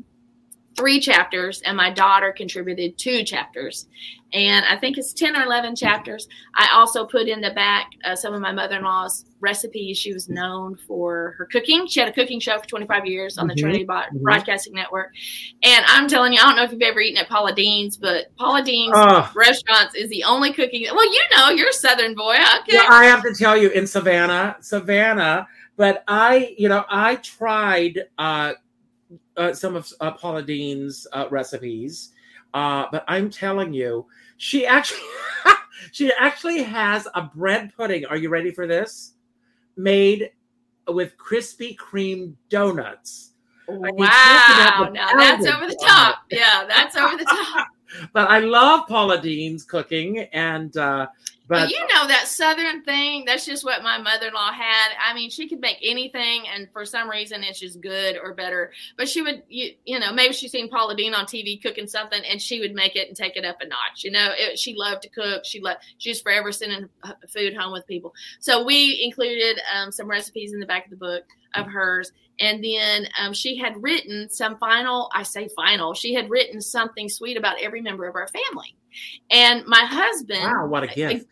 Speaker 3: three chapters, and my daughter contributed two chapters. And I think it's 10 or 11 chapters. I also put in the back uh, some of my mother in law's recipes. She was known for her cooking. She had a cooking show for 25 years on the
Speaker 2: Mhm,
Speaker 3: Trinity
Speaker 2: mhm.
Speaker 3: Broadcasting Network. And I'm telling you, I don't know if you've ever eaten at Paula Deen's, but Paula Deen's
Speaker 2: Oh,
Speaker 3: restaurants is the only cooking. Well, you know, you're a Southern boy. Okay.
Speaker 2: well, I have to tell you, in Savannah, Savannah, but I, you know, I tried uh, uh, some of uh, Paula Deen's uh, recipes, uh, but I'm telling you, she actually, [laughs] she actually has a bread pudding. Are you ready for this? Made with Krispy Kreme donuts.
Speaker 3: Wow. Now that's over the top. Yeah, that's over the top. [laughs]
Speaker 2: But I love Paula Deen's cooking, and uh,
Speaker 3: But
Speaker 2: but
Speaker 3: you know that southern thing, that's just what my mother-in-law had. I mean, she could make anything and for some reason it's just good or better. But she would you, you know, maybe she's seen Paula Deen on TV cooking something and she would make it and take it up a notch. You know, it, she loved to cook. She loved she's forever sending food home with people. So we included um, some recipes in the back of the book of hers. And then um, she had written some final, I say final, she had written something sweet about every member of our family. And my husband
Speaker 2: wow, what a gift!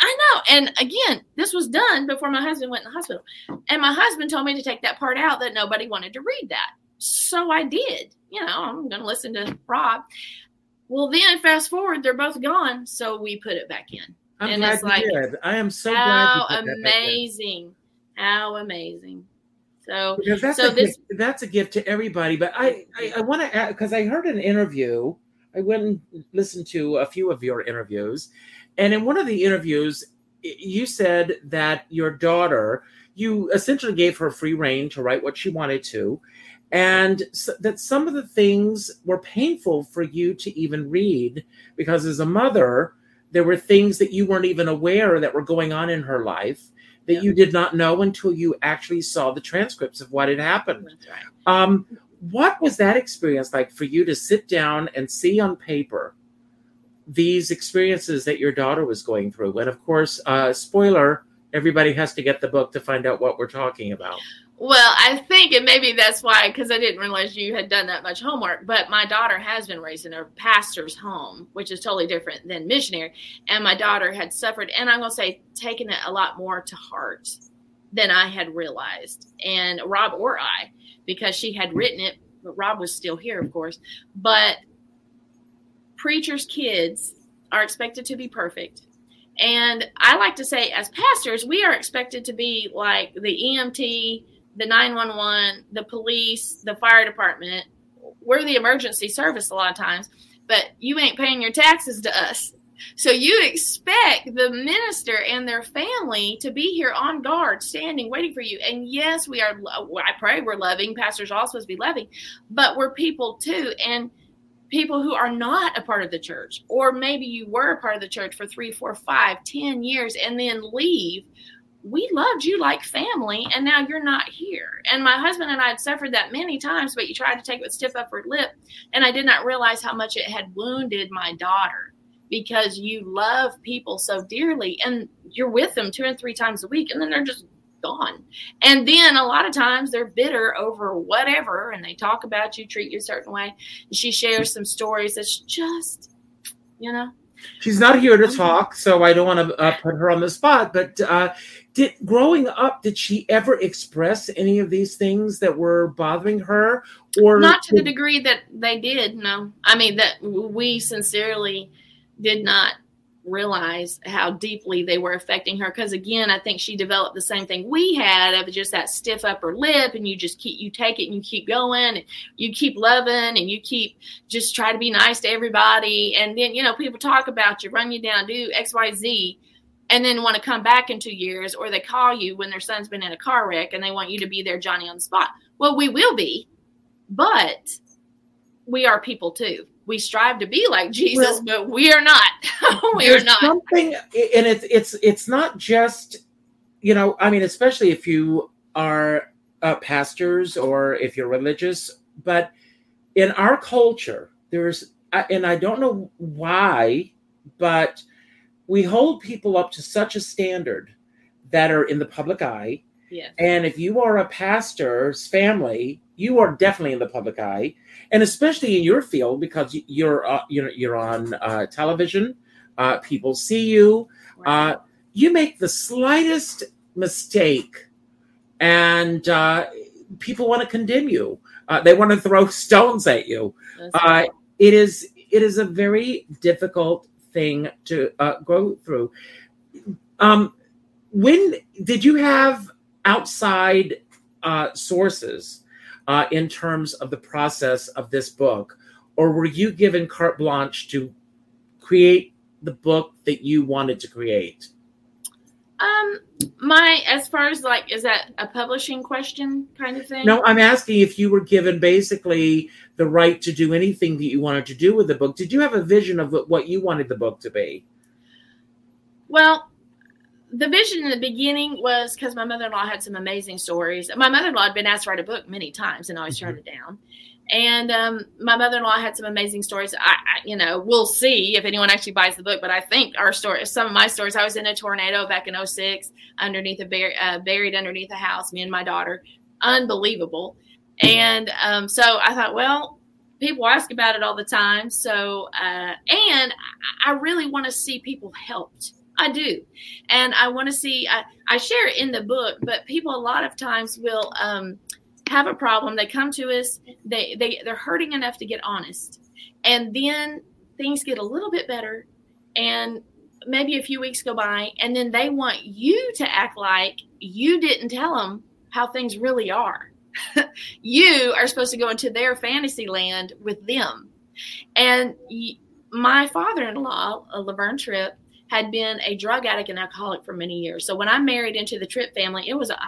Speaker 3: I know. And again, this was done before my husband went in the hospital. And my husband told me to take that part out that nobody wanted to read that. So I did. You know, I'm going to listen to Rob. Well, then fast forward, they're both gone. So we put it back in.
Speaker 2: I'm
Speaker 3: and
Speaker 2: glad
Speaker 3: it's
Speaker 2: you
Speaker 3: like,
Speaker 2: did. I am so glad
Speaker 3: How
Speaker 2: you put that
Speaker 3: amazing. How amazing. So,
Speaker 2: Because that's
Speaker 3: So
Speaker 2: a
Speaker 3: this-
Speaker 2: gift, that's a gift to everybody. But I I, I want to add because I heard an interview. I went and listened to a few of your interviews, and in one of the interviews, you said that your daughter, you essentially gave her free reign to write what she wanted to, and s that some of the things were painful for you to even read because as a mother, there were things that you weren't even aware that were going on in her life that
Speaker 3: Yeah.
Speaker 2: you did not know until you actually saw the transcripts of what had happened.
Speaker 3: right.
Speaker 2: Um, what was that experience like for you to sit down and see on paper these experiences that your daughter was going through? And of course, uh, spoiler, everybody has to get the book to find out what we're talking about.
Speaker 3: Well, I think, and maybe that's why, because I didn't realize you had done that much homework. But my daughter has been raised in a pastor's home, which is totally different than missionary. And my daughter had suffered, and I'm going to say, taken it a lot more to heart than I had realized. And Rob or I, because she had written it, but Rob was still here, of course. But preachers' kids are expected to be perfect. And I like to say, as pastors, we are expected to be like the EMT, the 911, the police, the fire department. We're the emergency service a lot of times, but you ain't paying your taxes to us. So you expect the minister and their family to be here on guard, standing, waiting for you. And yes, we are. I pray we're loving. Pastors are all supposed to be loving, but we're people too. And people who are not a part of the church, or maybe you were a part of the church for three, four, five, ten years and then leave. We loved you like family, and now you're not here. And my husband and I had suffered that many times, but you tried to take it with stiff upper lip. And I did not realize how much it had wounded my daughter because you love people so dearly and you're with them two and three times a week, and then they're just gone. And then a lot of times they're bitter over whatever and they talk about you, treat you a certain way. And she shares some stories that's just, you know.
Speaker 2: She's not here to talk, so I don't want to uh, put her on the spot. But uh, did growing up, did she ever express any of these things that were bothering her, or
Speaker 3: not to the degree that they did? No, I mean that we sincerely did not realize how deeply they were affecting her. Because again i think she developed the same thing we had of just that stiff upper lip and you just keep you take it and you keep going and you keep loving and you keep just try to be nice to everybody. And then you know people talk about you run you down do xyz and then want to come back in two years or they call you when their son's been in a car wreck and they want you to be there johnny on the spot. Well we will be but we are people too we strive to be like Jesus, well, but we are not. [laughs] we are not.
Speaker 2: Something, and it's it's it's not just, you know, I mean, especially if you are uh, pastors or if you're religious, but in our culture, there's, and I don't know why, but we hold people up to such a standard that are in the public eye.
Speaker 3: Yes.
Speaker 2: And if you are a pastor's family, you are definitely in the public eye and especially in your field because you're uh, you're you're on uh, television, uh, people see you. Uh, you make the slightest mistake, and uh, people want to condemn you. Uh, they want to [laughs] throw stones at you. it is it is a very difficult thing to go through. Um, when did you have outside sources? uh, in terms of the process of this book, or were you given carte blanche to create the book that you wanted to create?
Speaker 3: Um, my as far as like, is that a publishing question kind of thing?
Speaker 2: No, I'm asking if you were given basically the right to do anything that you wanted to do with the book. Did you have a vision of what you wanted the book to be?
Speaker 3: Well, the vision in the beginning was because my mother-in-law had some amazing stories. My mother-in-law had been asked to write a book many times and always turned mm-hmm. it down. And um, my mother-in-law had some amazing stories. I, I, you know, we'll see if anyone actually buys the book. But I think our story, some of my stories. I was in a tornado back in 06, underneath a bar- uh, buried underneath a house. Me and my daughter, unbelievable. And um, so I thought, well, people ask about it all the time. So, uh, and I really want to see people helped I do. And I want to see, I, I share it in the book, but people a lot of times will um, have a problem. They come to us, they, they, they're hurting enough to get honest. And then things get a little bit better. And maybe a few weeks go by, and then they want you to act like you didn't tell them how things really are. [laughs] you are supposed to go into their fantasy land with them. And my father in law, a Laverne Tripp, had been a drug addict and alcoholic for many years. So when I married into the Tripp family, it was a,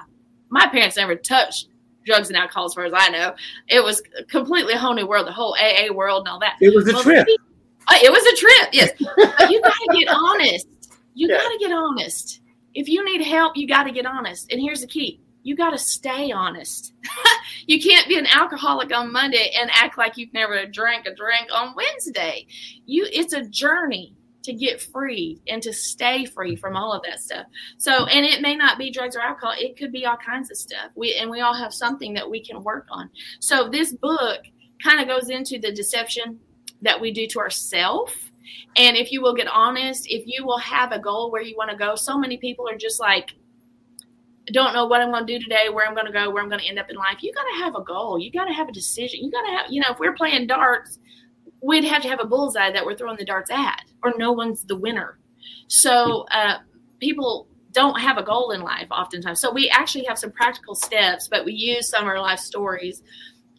Speaker 3: my parents never touched drugs and alcohol as far as I know. It was completely a whole new world, the whole AA world and all that.
Speaker 2: It was a well, trip. Maybe,
Speaker 3: uh, it was a trip, yes. but you got to get [laughs] honest. You yeah. got to get honest. If you need help, you got to get honest. And here's the key you got to stay honest. [laughs] you can't be an alcoholic on Monday and act like you've never drank a drink on Wednesday. You it's a journey to get free and to stay free from all of that stuff. So, and it may not be drugs or alcohol, it could be all kinds of stuff. We and we all have something that we can work on. So, this book kind of goes into the deception that we do to ourselves. And if you will get honest, if you will have a goal where you want to go, so many people are just like, don't know what I'm going to do today, where I'm going to go, where I'm going to end up in life. You got to have a goal. You got to have a decision. You got to have, you know, if we're playing darts, we'd have to have a bullseye that we're throwing the darts at, or no one's the winner. So uh, people don't have a goal in life oftentimes. So we actually have some practical steps, but we use some of our life stories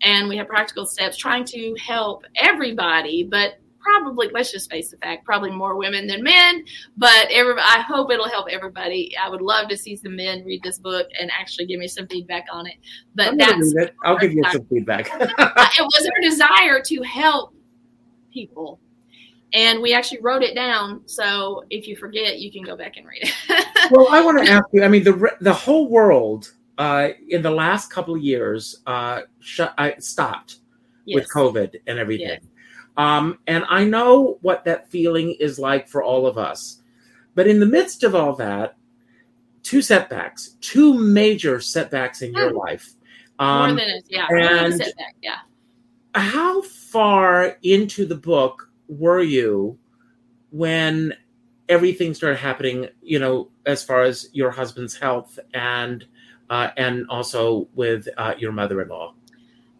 Speaker 3: and we have practical steps trying to help everybody, but probably let's just face the fact probably more women than men but every, i hope it'll help everybody i would love to see some men read this book and actually give me some feedback on it but that's
Speaker 2: it. i'll give you [laughs] some feedback
Speaker 3: it was our desire to help people and we actually wrote it down so if you forget you can go back and read it [laughs]
Speaker 2: well i want to ask you i mean the the whole world uh, in the last couple of years uh, sh- I stopped yes. with covid and everything yes. um, and i know what that feeling is like for all of us but in the midst of all that two setbacks two major setbacks in your hmm. life
Speaker 3: um, more than a, yeah and setback, yeah
Speaker 2: how far into the book were you when everything started happening you know as far as your husband's health and uh, and also with uh, your mother-in-law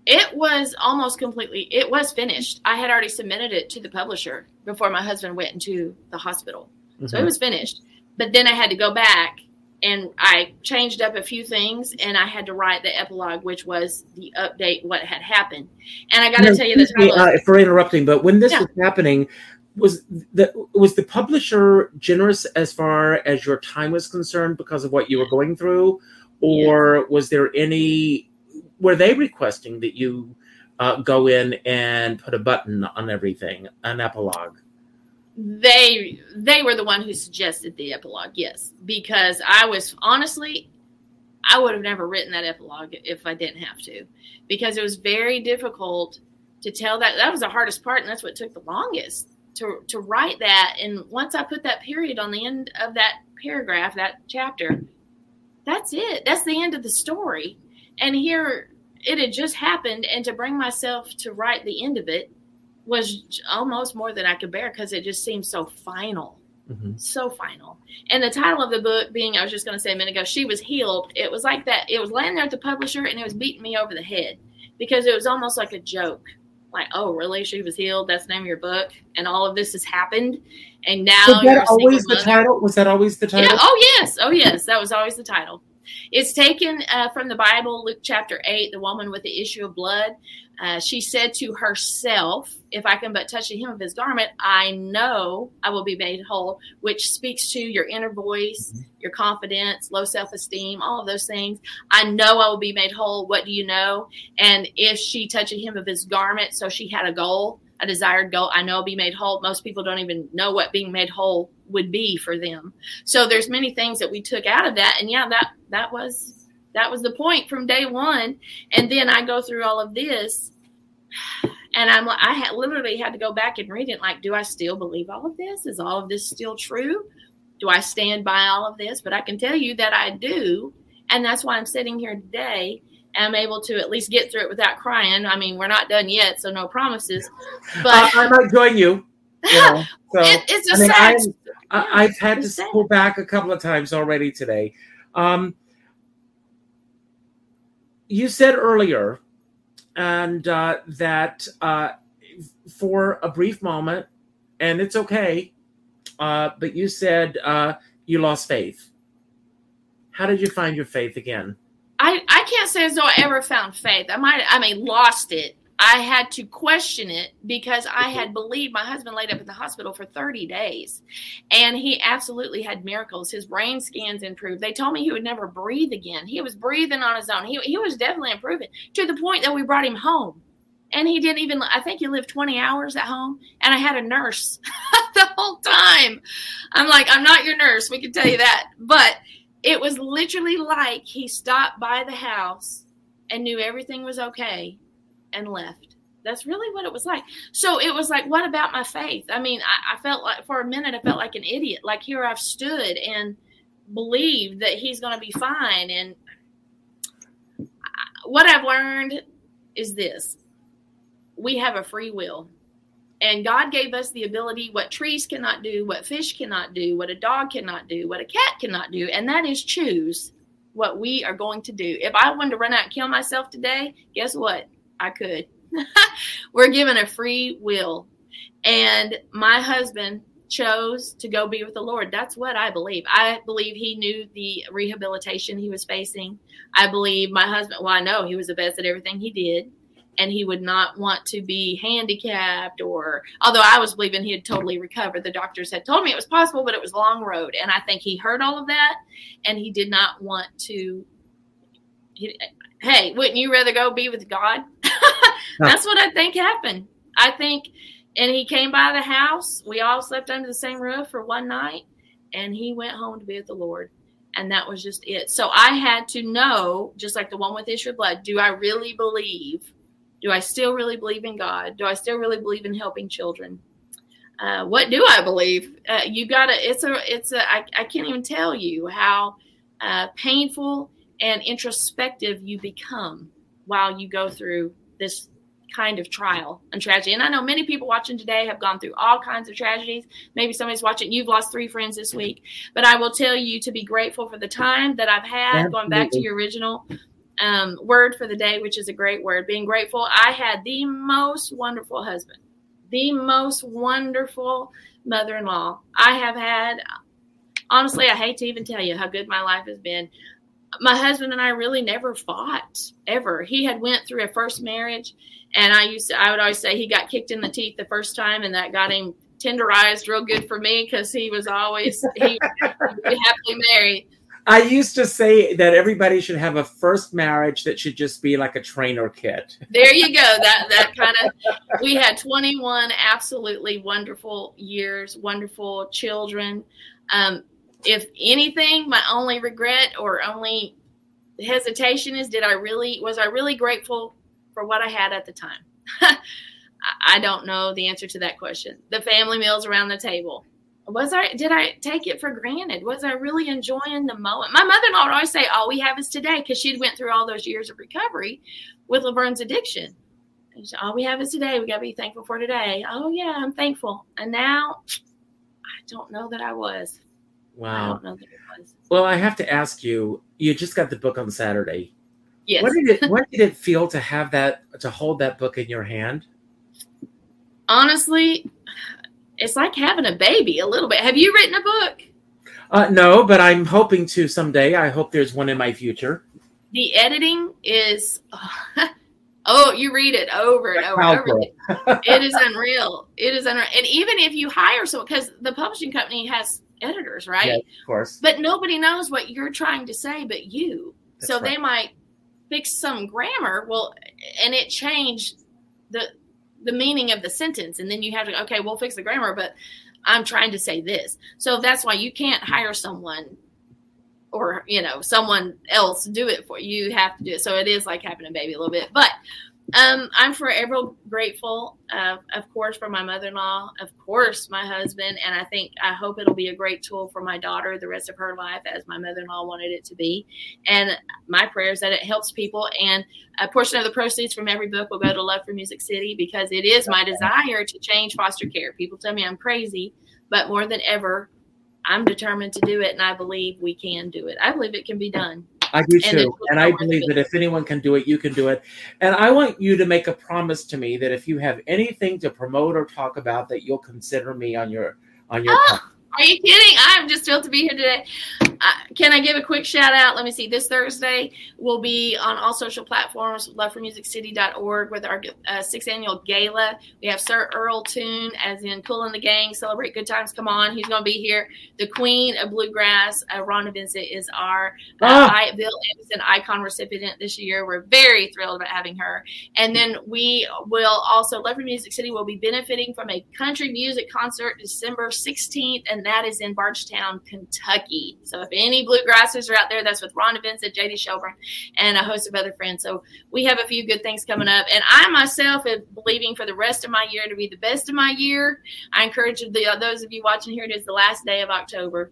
Speaker 3: it was almost completely it was finished i had already submitted it to the publisher before my husband went into the hospital mm-hmm. so it mm-hmm. was finished but then i had to go back and I changed up a few things, and I had to write the epilogue, which was the update what had happened. And I got to tell you this
Speaker 2: uh, for interrupting, but when this yeah. was happening, was the was the publisher generous as far as your time was concerned because of what you were going through, or yeah. was there any? Were they requesting that you uh, go in and put a button on everything, an epilogue?
Speaker 3: They they were the one who suggested the epilogue yes. Because i was honestly i would have never written that epilogue if i didn't have to. Because it was very difficult to tell that that was the hardest part and that's what took the longest to to write that. And once i put that period on the end of that paragraph that chapter that's it. That's the end of the story. And here it had just happened and to bring myself to write the end of it was almost more than I could bear because it just seemed so final. Mm-hmm. So final. And the title of the book being, I was just going to say a minute ago, She Was Healed. It was like that. It was laying there at the publisher and it was beating me over the head because it was almost like a joke. Like, oh, really? She was healed. That's the name of your book. And all of this has happened. And now was
Speaker 2: that always the title? Was that always the title?
Speaker 3: Yeah. Oh, yes. Oh, yes. That was always the title. It's taken uh, from the Bible, Luke chapter 8, the woman with the issue of blood. Uh, she said to herself, If I can but touch the hem of his garment, I know I will be made whole, which speaks to your inner voice, mm-hmm. your confidence, low self esteem, all of those things. I know I will be made whole. What do you know? And if she touched the hem of his garment, so she had a goal, a desired goal, I know I'll be made whole. Most people don't even know what being made whole would be for them. So there's many things that we took out of that. And yeah, that that was that was the point from day one. And then I go through all of this, and I'm I had literally had to go back and read it. Like, do I still believe all of this? Is all of this still true? Do I stand by all of this? But I can tell you that I do, and that's why I'm sitting here today. I'm able to at least get through it without crying. I mean, we're not done yet, so no promises. But
Speaker 2: uh, I might join you. you know, [laughs]
Speaker 3: so, it, it's a I mean, sad.
Speaker 2: I, have had to pull back a couple of times already today. Um, you said earlier, and uh, that uh, for a brief moment, and it's okay, uh, but you said uh, you lost faith. How did you find your faith again?
Speaker 3: I, I can't say as though I ever found faith. I might I mean lost it I had to question it because I had mm-hmm. believed my husband laid up in the hospital for 30 days and he absolutely had miracles. His brain scans improved. They told me he would never breathe again. He was breathing on his own. He, he was definitely improving to the point that we brought him home. And he didn't even, I think he lived 20 hours at home. And I had a nurse [laughs] the whole time. I'm like, I'm not your nurse. We can tell you that. But it was literally like he stopped by the house and knew everything was okay and left. That's really what it was like. So it was like, what about my faith? I mean, I, I felt like for a minute, I felt like an idiot. Like here I've stood and believed that he's going to be fine. And what I've learned is this we have a free will. And God gave us the ability what trees cannot do, what fish cannot do, what a dog cannot do, what a cat cannot do, and that is choose what we are going to do. If I wanted to run out and kill myself today, guess what? I could. [laughs] We're given a free will. And my husband chose to go be with the Lord. That's what I believe. I believe he knew the rehabilitation he was facing. I believe my husband, well, I know he was the best at everything he did and he would not want to be handicapped or although I was believing he had totally recovered. The doctors had told me it was possible, but it was a long road. And I think he heard all of that and he did not want to he, hey, wouldn't you rather go be with God? [laughs] That's what I think happened. I think and he came by the house. We all slept under the same roof for one night and he went home to be with the Lord and that was just it. So I had to know, just like the one with issue of blood, do I really believe do I still really believe in God? Do I still really believe in helping children? Uh, what do I believe? Uh, you gotta. It's a. It's a. I, I can't even tell you how uh, painful and introspective you become while you go through this kind of trial and tragedy. And I know many people watching today have gone through all kinds of tragedies. Maybe somebody's watching. You've lost three friends this week, but I will tell you to be grateful for the time that I've had. Absolutely. Going back to your original um, word for the day, which is a great word, being grateful. I had the most wonderful husband, the most wonderful mother in law I have had. Honestly, I hate to even tell you how good my life has been. My husband and I really never fought ever. He had went through a first marriage, and I used to, I would always say he got kicked in the teeth the first time, and that got him tenderized real good for me because he was always he happily married
Speaker 2: I used to say that everybody should have a first marriage that should just be like a trainer kit.
Speaker 3: There you go. That that kind of we had 21 absolutely wonderful years, wonderful children. Um, if anything, my only regret or only hesitation is did I really was I really grateful for what I had at the time? [laughs] I don't know the answer to that question. The family meals around the table was I did I take it for granted? Was I really enjoying the moment? My mother-in-law would always say, "All we have is today," because she'd went through all those years of recovery with Laverne's addiction. Said, all we have is today. We got to be thankful for today. Oh yeah, I'm thankful. And now, I don't know that I was.
Speaker 2: Wow. I don't know that it was. Well, I have to ask you. You just got the book on Saturday.
Speaker 3: Yes.
Speaker 2: What did it What did it feel to have that to hold that book in your hand?
Speaker 3: Honestly, it's like having a baby a little bit. Have you written a book?
Speaker 2: Uh, no, but I'm hoping to someday. I hope there's one in my future.
Speaker 3: The editing is, [laughs] oh, you read it over and over and over. it is [laughs] unreal. It is unreal. And even if you hire someone, because the publishing company has editors, right? Yeah,
Speaker 2: of course.
Speaker 3: But nobody knows what you're trying to say but you. That's so right. they might fix some grammar. Well, and it changed the the meaning of the sentence and then you have to okay we'll fix the grammar but i'm trying to say this. So that's why you can't hire someone or you know someone else do it for you you have to do it. So it is like having a baby a little bit. But um, I'm forever grateful, uh, of course, for my mother in law, of course, my husband. And I think, I hope it'll be a great tool for my daughter the rest of her life as my mother in law wanted it to be. And my prayer is that it helps people. And a portion of the proceeds from every book will go to Love From Music City because it is my desire to change foster care. People tell me I'm crazy, but more than ever, I'm determined to do it. And I believe we can do it. I believe it can be done.
Speaker 2: I do too. And, I believe that if anyone can do it, you can do it. And I want you to make a promise to me that if you have anything to promote or talk about, that you'll consider me on your on your.
Speaker 3: Oh, are you kidding? I'm just thrilled to be here today. Uh, can I give a quick shout out? Let me see. This Thursday will be on all social platforms, lovefrommusiccity.org, with our uh, sixth annual gala. We have Sir Earl Toon, as in Kool and the Gang, Celebrate Good Times, Come On. He's going to be here. The Queen of Bluegrass, uh, Rhonda Vincent, is our uh, ah. I, Bill Anderson Icon recipient this year. We're very thrilled about having her. And then we will also, Love From Music City will be benefiting from a country music concert December 16th, and that is in Bardstown, Kentucky. So if any bluegrassers are out there, that's with Rhonda Vincent, JD Shelburne, and a host of other friends. So we have a few good things coming up. And I myself am believing for the rest of my year to be the best of my year. I encourage the, those of you watching here, it is the last day of October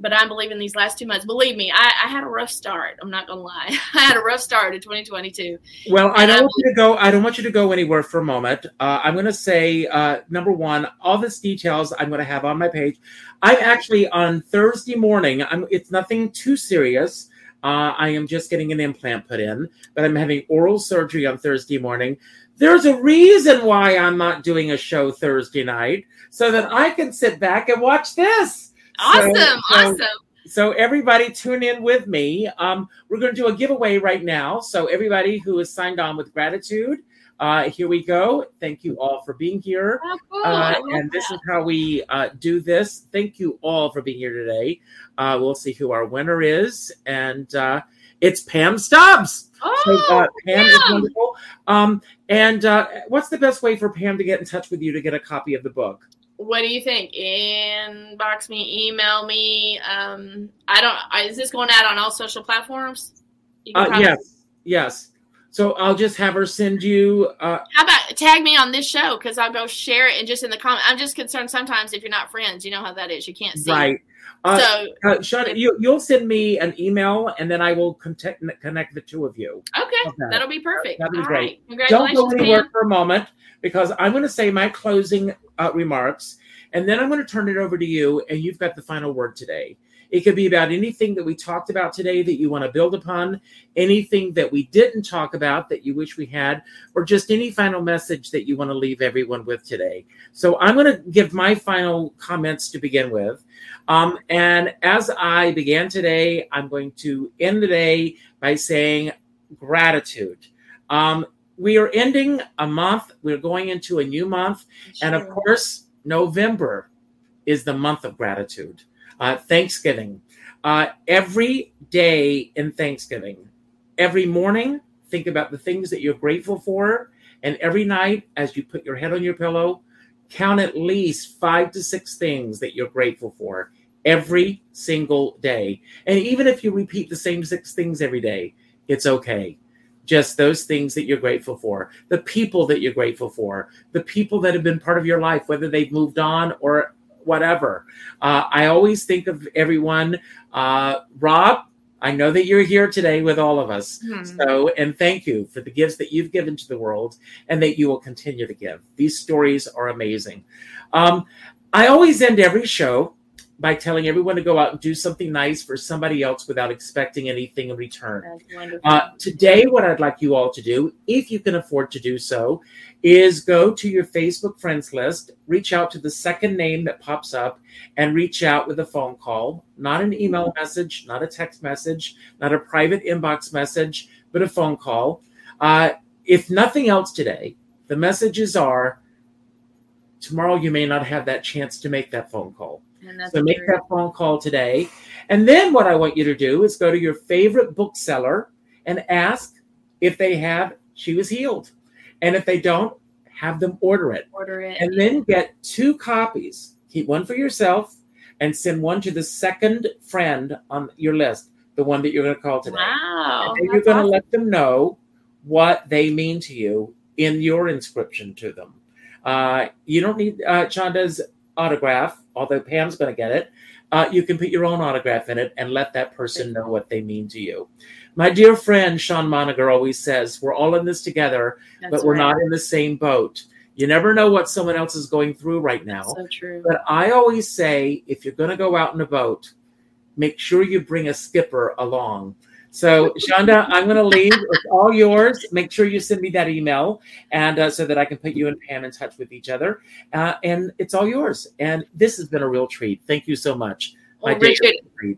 Speaker 3: but I'm believing these last two months. Believe me, I, I, had a rough start. I'm not gonna lie. [laughs] I had a rough start in 2022.
Speaker 2: Well, I don't I want you to go. I don't want you to go anywhere for a moment. Uh, I'm gonna say uh, number one, all this details I'm gonna have on my page. I'm actually on Thursday morning. I'm. It's nothing too serious. Uh, I am just getting an implant put in, but I'm having oral surgery on Thursday morning. There's a reason why I'm not doing a show Thursday night so that I can sit back and watch this.
Speaker 3: Awesome. So, so, awesome.
Speaker 2: So everybody tune in with me. Um, we're going to do a giveaway right now. So everybody who is signed on with gratitude, uh, here we go. Thank you all for being here.
Speaker 3: Oh, cool.
Speaker 2: uh, and this is how we uh, do this. Thank you all for being here today. Uh, we'll see who our winner is. And uh, it's Pam Stubbs.
Speaker 3: Oh, so, uh,
Speaker 2: Pam yeah. is wonderful. Um, and what's the best way for Pam to get in touch with you to get a copy of the book?
Speaker 3: What do you think? Inbox me, email me. Um, I don't. Is this going out on all social platforms?
Speaker 2: Probably- yes. Yes. So I'll just have her send you. Uh,
Speaker 3: How about tag me on this show because I'll go share it and just in the comment. I'm just concerned sometimes if you're not friends, you know how that is. You can't see.
Speaker 2: Right. Uh, so, uh, Sean, you, you'll send me an email and then I will connect, connect the two of you.
Speaker 3: Okay, okay. that'll be perfect.
Speaker 2: That'll be
Speaker 3: All
Speaker 2: great.
Speaker 3: Right. Congratulations,
Speaker 2: Don't go anywhere for a moment because I'm going to say my closing uh, remarks and then I'm going to turn it over to you and you've got the final word today. It could be about anything that we talked about today that you want to build upon, anything that we didn't talk about that you wish we had, or just any final message that you want to leave everyone with today. So I'm going to give my final comments to begin with. Um, and as I began today, I'm going to end the day by saying gratitude. Um, we are ending a month, we're going into a new month. Sure. And of course, November is the month of gratitude uh, Thanksgiving. Uh, every day in Thanksgiving, every morning, think about the things that you're grateful for. And every night, as you put your head on your pillow, count at least five to six things that you're grateful for every single day. And even if you repeat the same six things every day, it's okay. Just those things that you're grateful for, the people that you're grateful for, the people that have been part of your life, whether they've moved on or whatever. Uh, I always think of everyone. Uh, Rob, I know that you're here today with all of us. Hmm. So, and thank you for the gifts that you've given to the world and that you will continue to give. These stories are amazing. Um, I always end every show by telling everyone to go out and do something nice for somebody else without expecting anything in return. Uh, today, what I'd like you all to do, if you can afford to do so, is go to your Facebook friends list, reach out to the second name that pops up, and reach out with a phone call, not an email message, not a text message, not a private inbox message, but a phone call. Uh, if nothing else today, the messages are tomorrow you may not have that chance to make that phone call so make that phone call today. And then what I want you to do is go to your favorite bookseller and ask if they have She Was Healed. And if they don't, have them order it.
Speaker 3: Order it.
Speaker 2: And then get two copies. Keep one for yourself and send one to the second friend on your list, the one that you're going to call today.
Speaker 3: Wow.
Speaker 2: And you're going to awesome. let them know what they mean to you in your inscription to them. Uh, you don't need uh, Shanda's autograph, although Pam's going to get it, uh, you can put your own autograph in it and let that person know what they mean to you. My dear friend Sean Moniger always says, We're all in this together, That's but we're right. not in the same boat. You never know what someone else is going through right now.
Speaker 3: So true.
Speaker 2: But I always say, if you're going to go out in a boat, make sure you bring a skipper along so, Shanda, I'm going to leave. It's all yours. Make sure you send me that email, and uh, so that I can put you and Pam in touch with each other. Uh, and it's all yours. And this has been a real treat. Thank you so much.
Speaker 3: Well, Richard,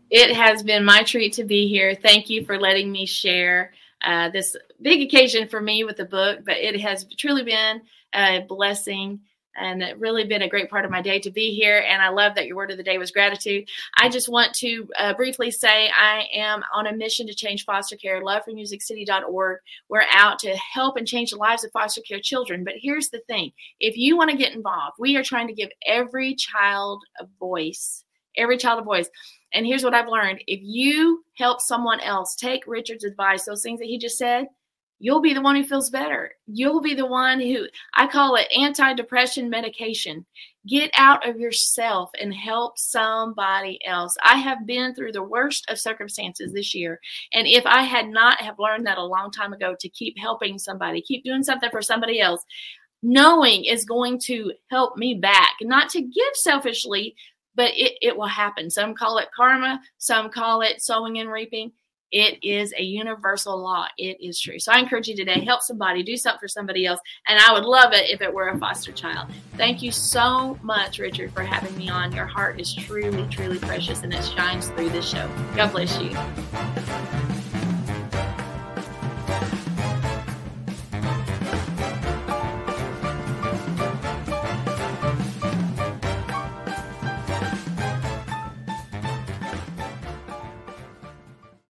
Speaker 3: it has been my treat to be here. Thank you for letting me share uh, this big occasion for me with the book, but it has truly been a blessing and it really been a great part of my day to be here. And I love that your word of the day was gratitude. I just want to uh, briefly say I am on a mission to change foster care. LoveFromMusicCity.org. We're out to help and change the lives of foster care children. But here's the thing: if you want to get involved, we are trying to give every child a voice. Every child a voice. And here's what I've learned: if you help someone else take Richard's advice, those things that he just said you'll be the one who feels better. You'll be the one who I call it anti-depression medication. Get out of yourself and help somebody else. I have been through the worst of circumstances this year. And if I had not have learned that a long time ago to keep helping somebody, keep doing something for somebody else, knowing is going to help me back, not to give selfishly, but it, it will happen. Some call it karma, some call it sowing and reaping It is a universal law. It is true. So I encourage you today, help somebody, do something for somebody else. And I would love it if it were a foster child. Thank you so much, Richard, for having me on. Your heart is truly, truly precious and it shines through this show. God bless you.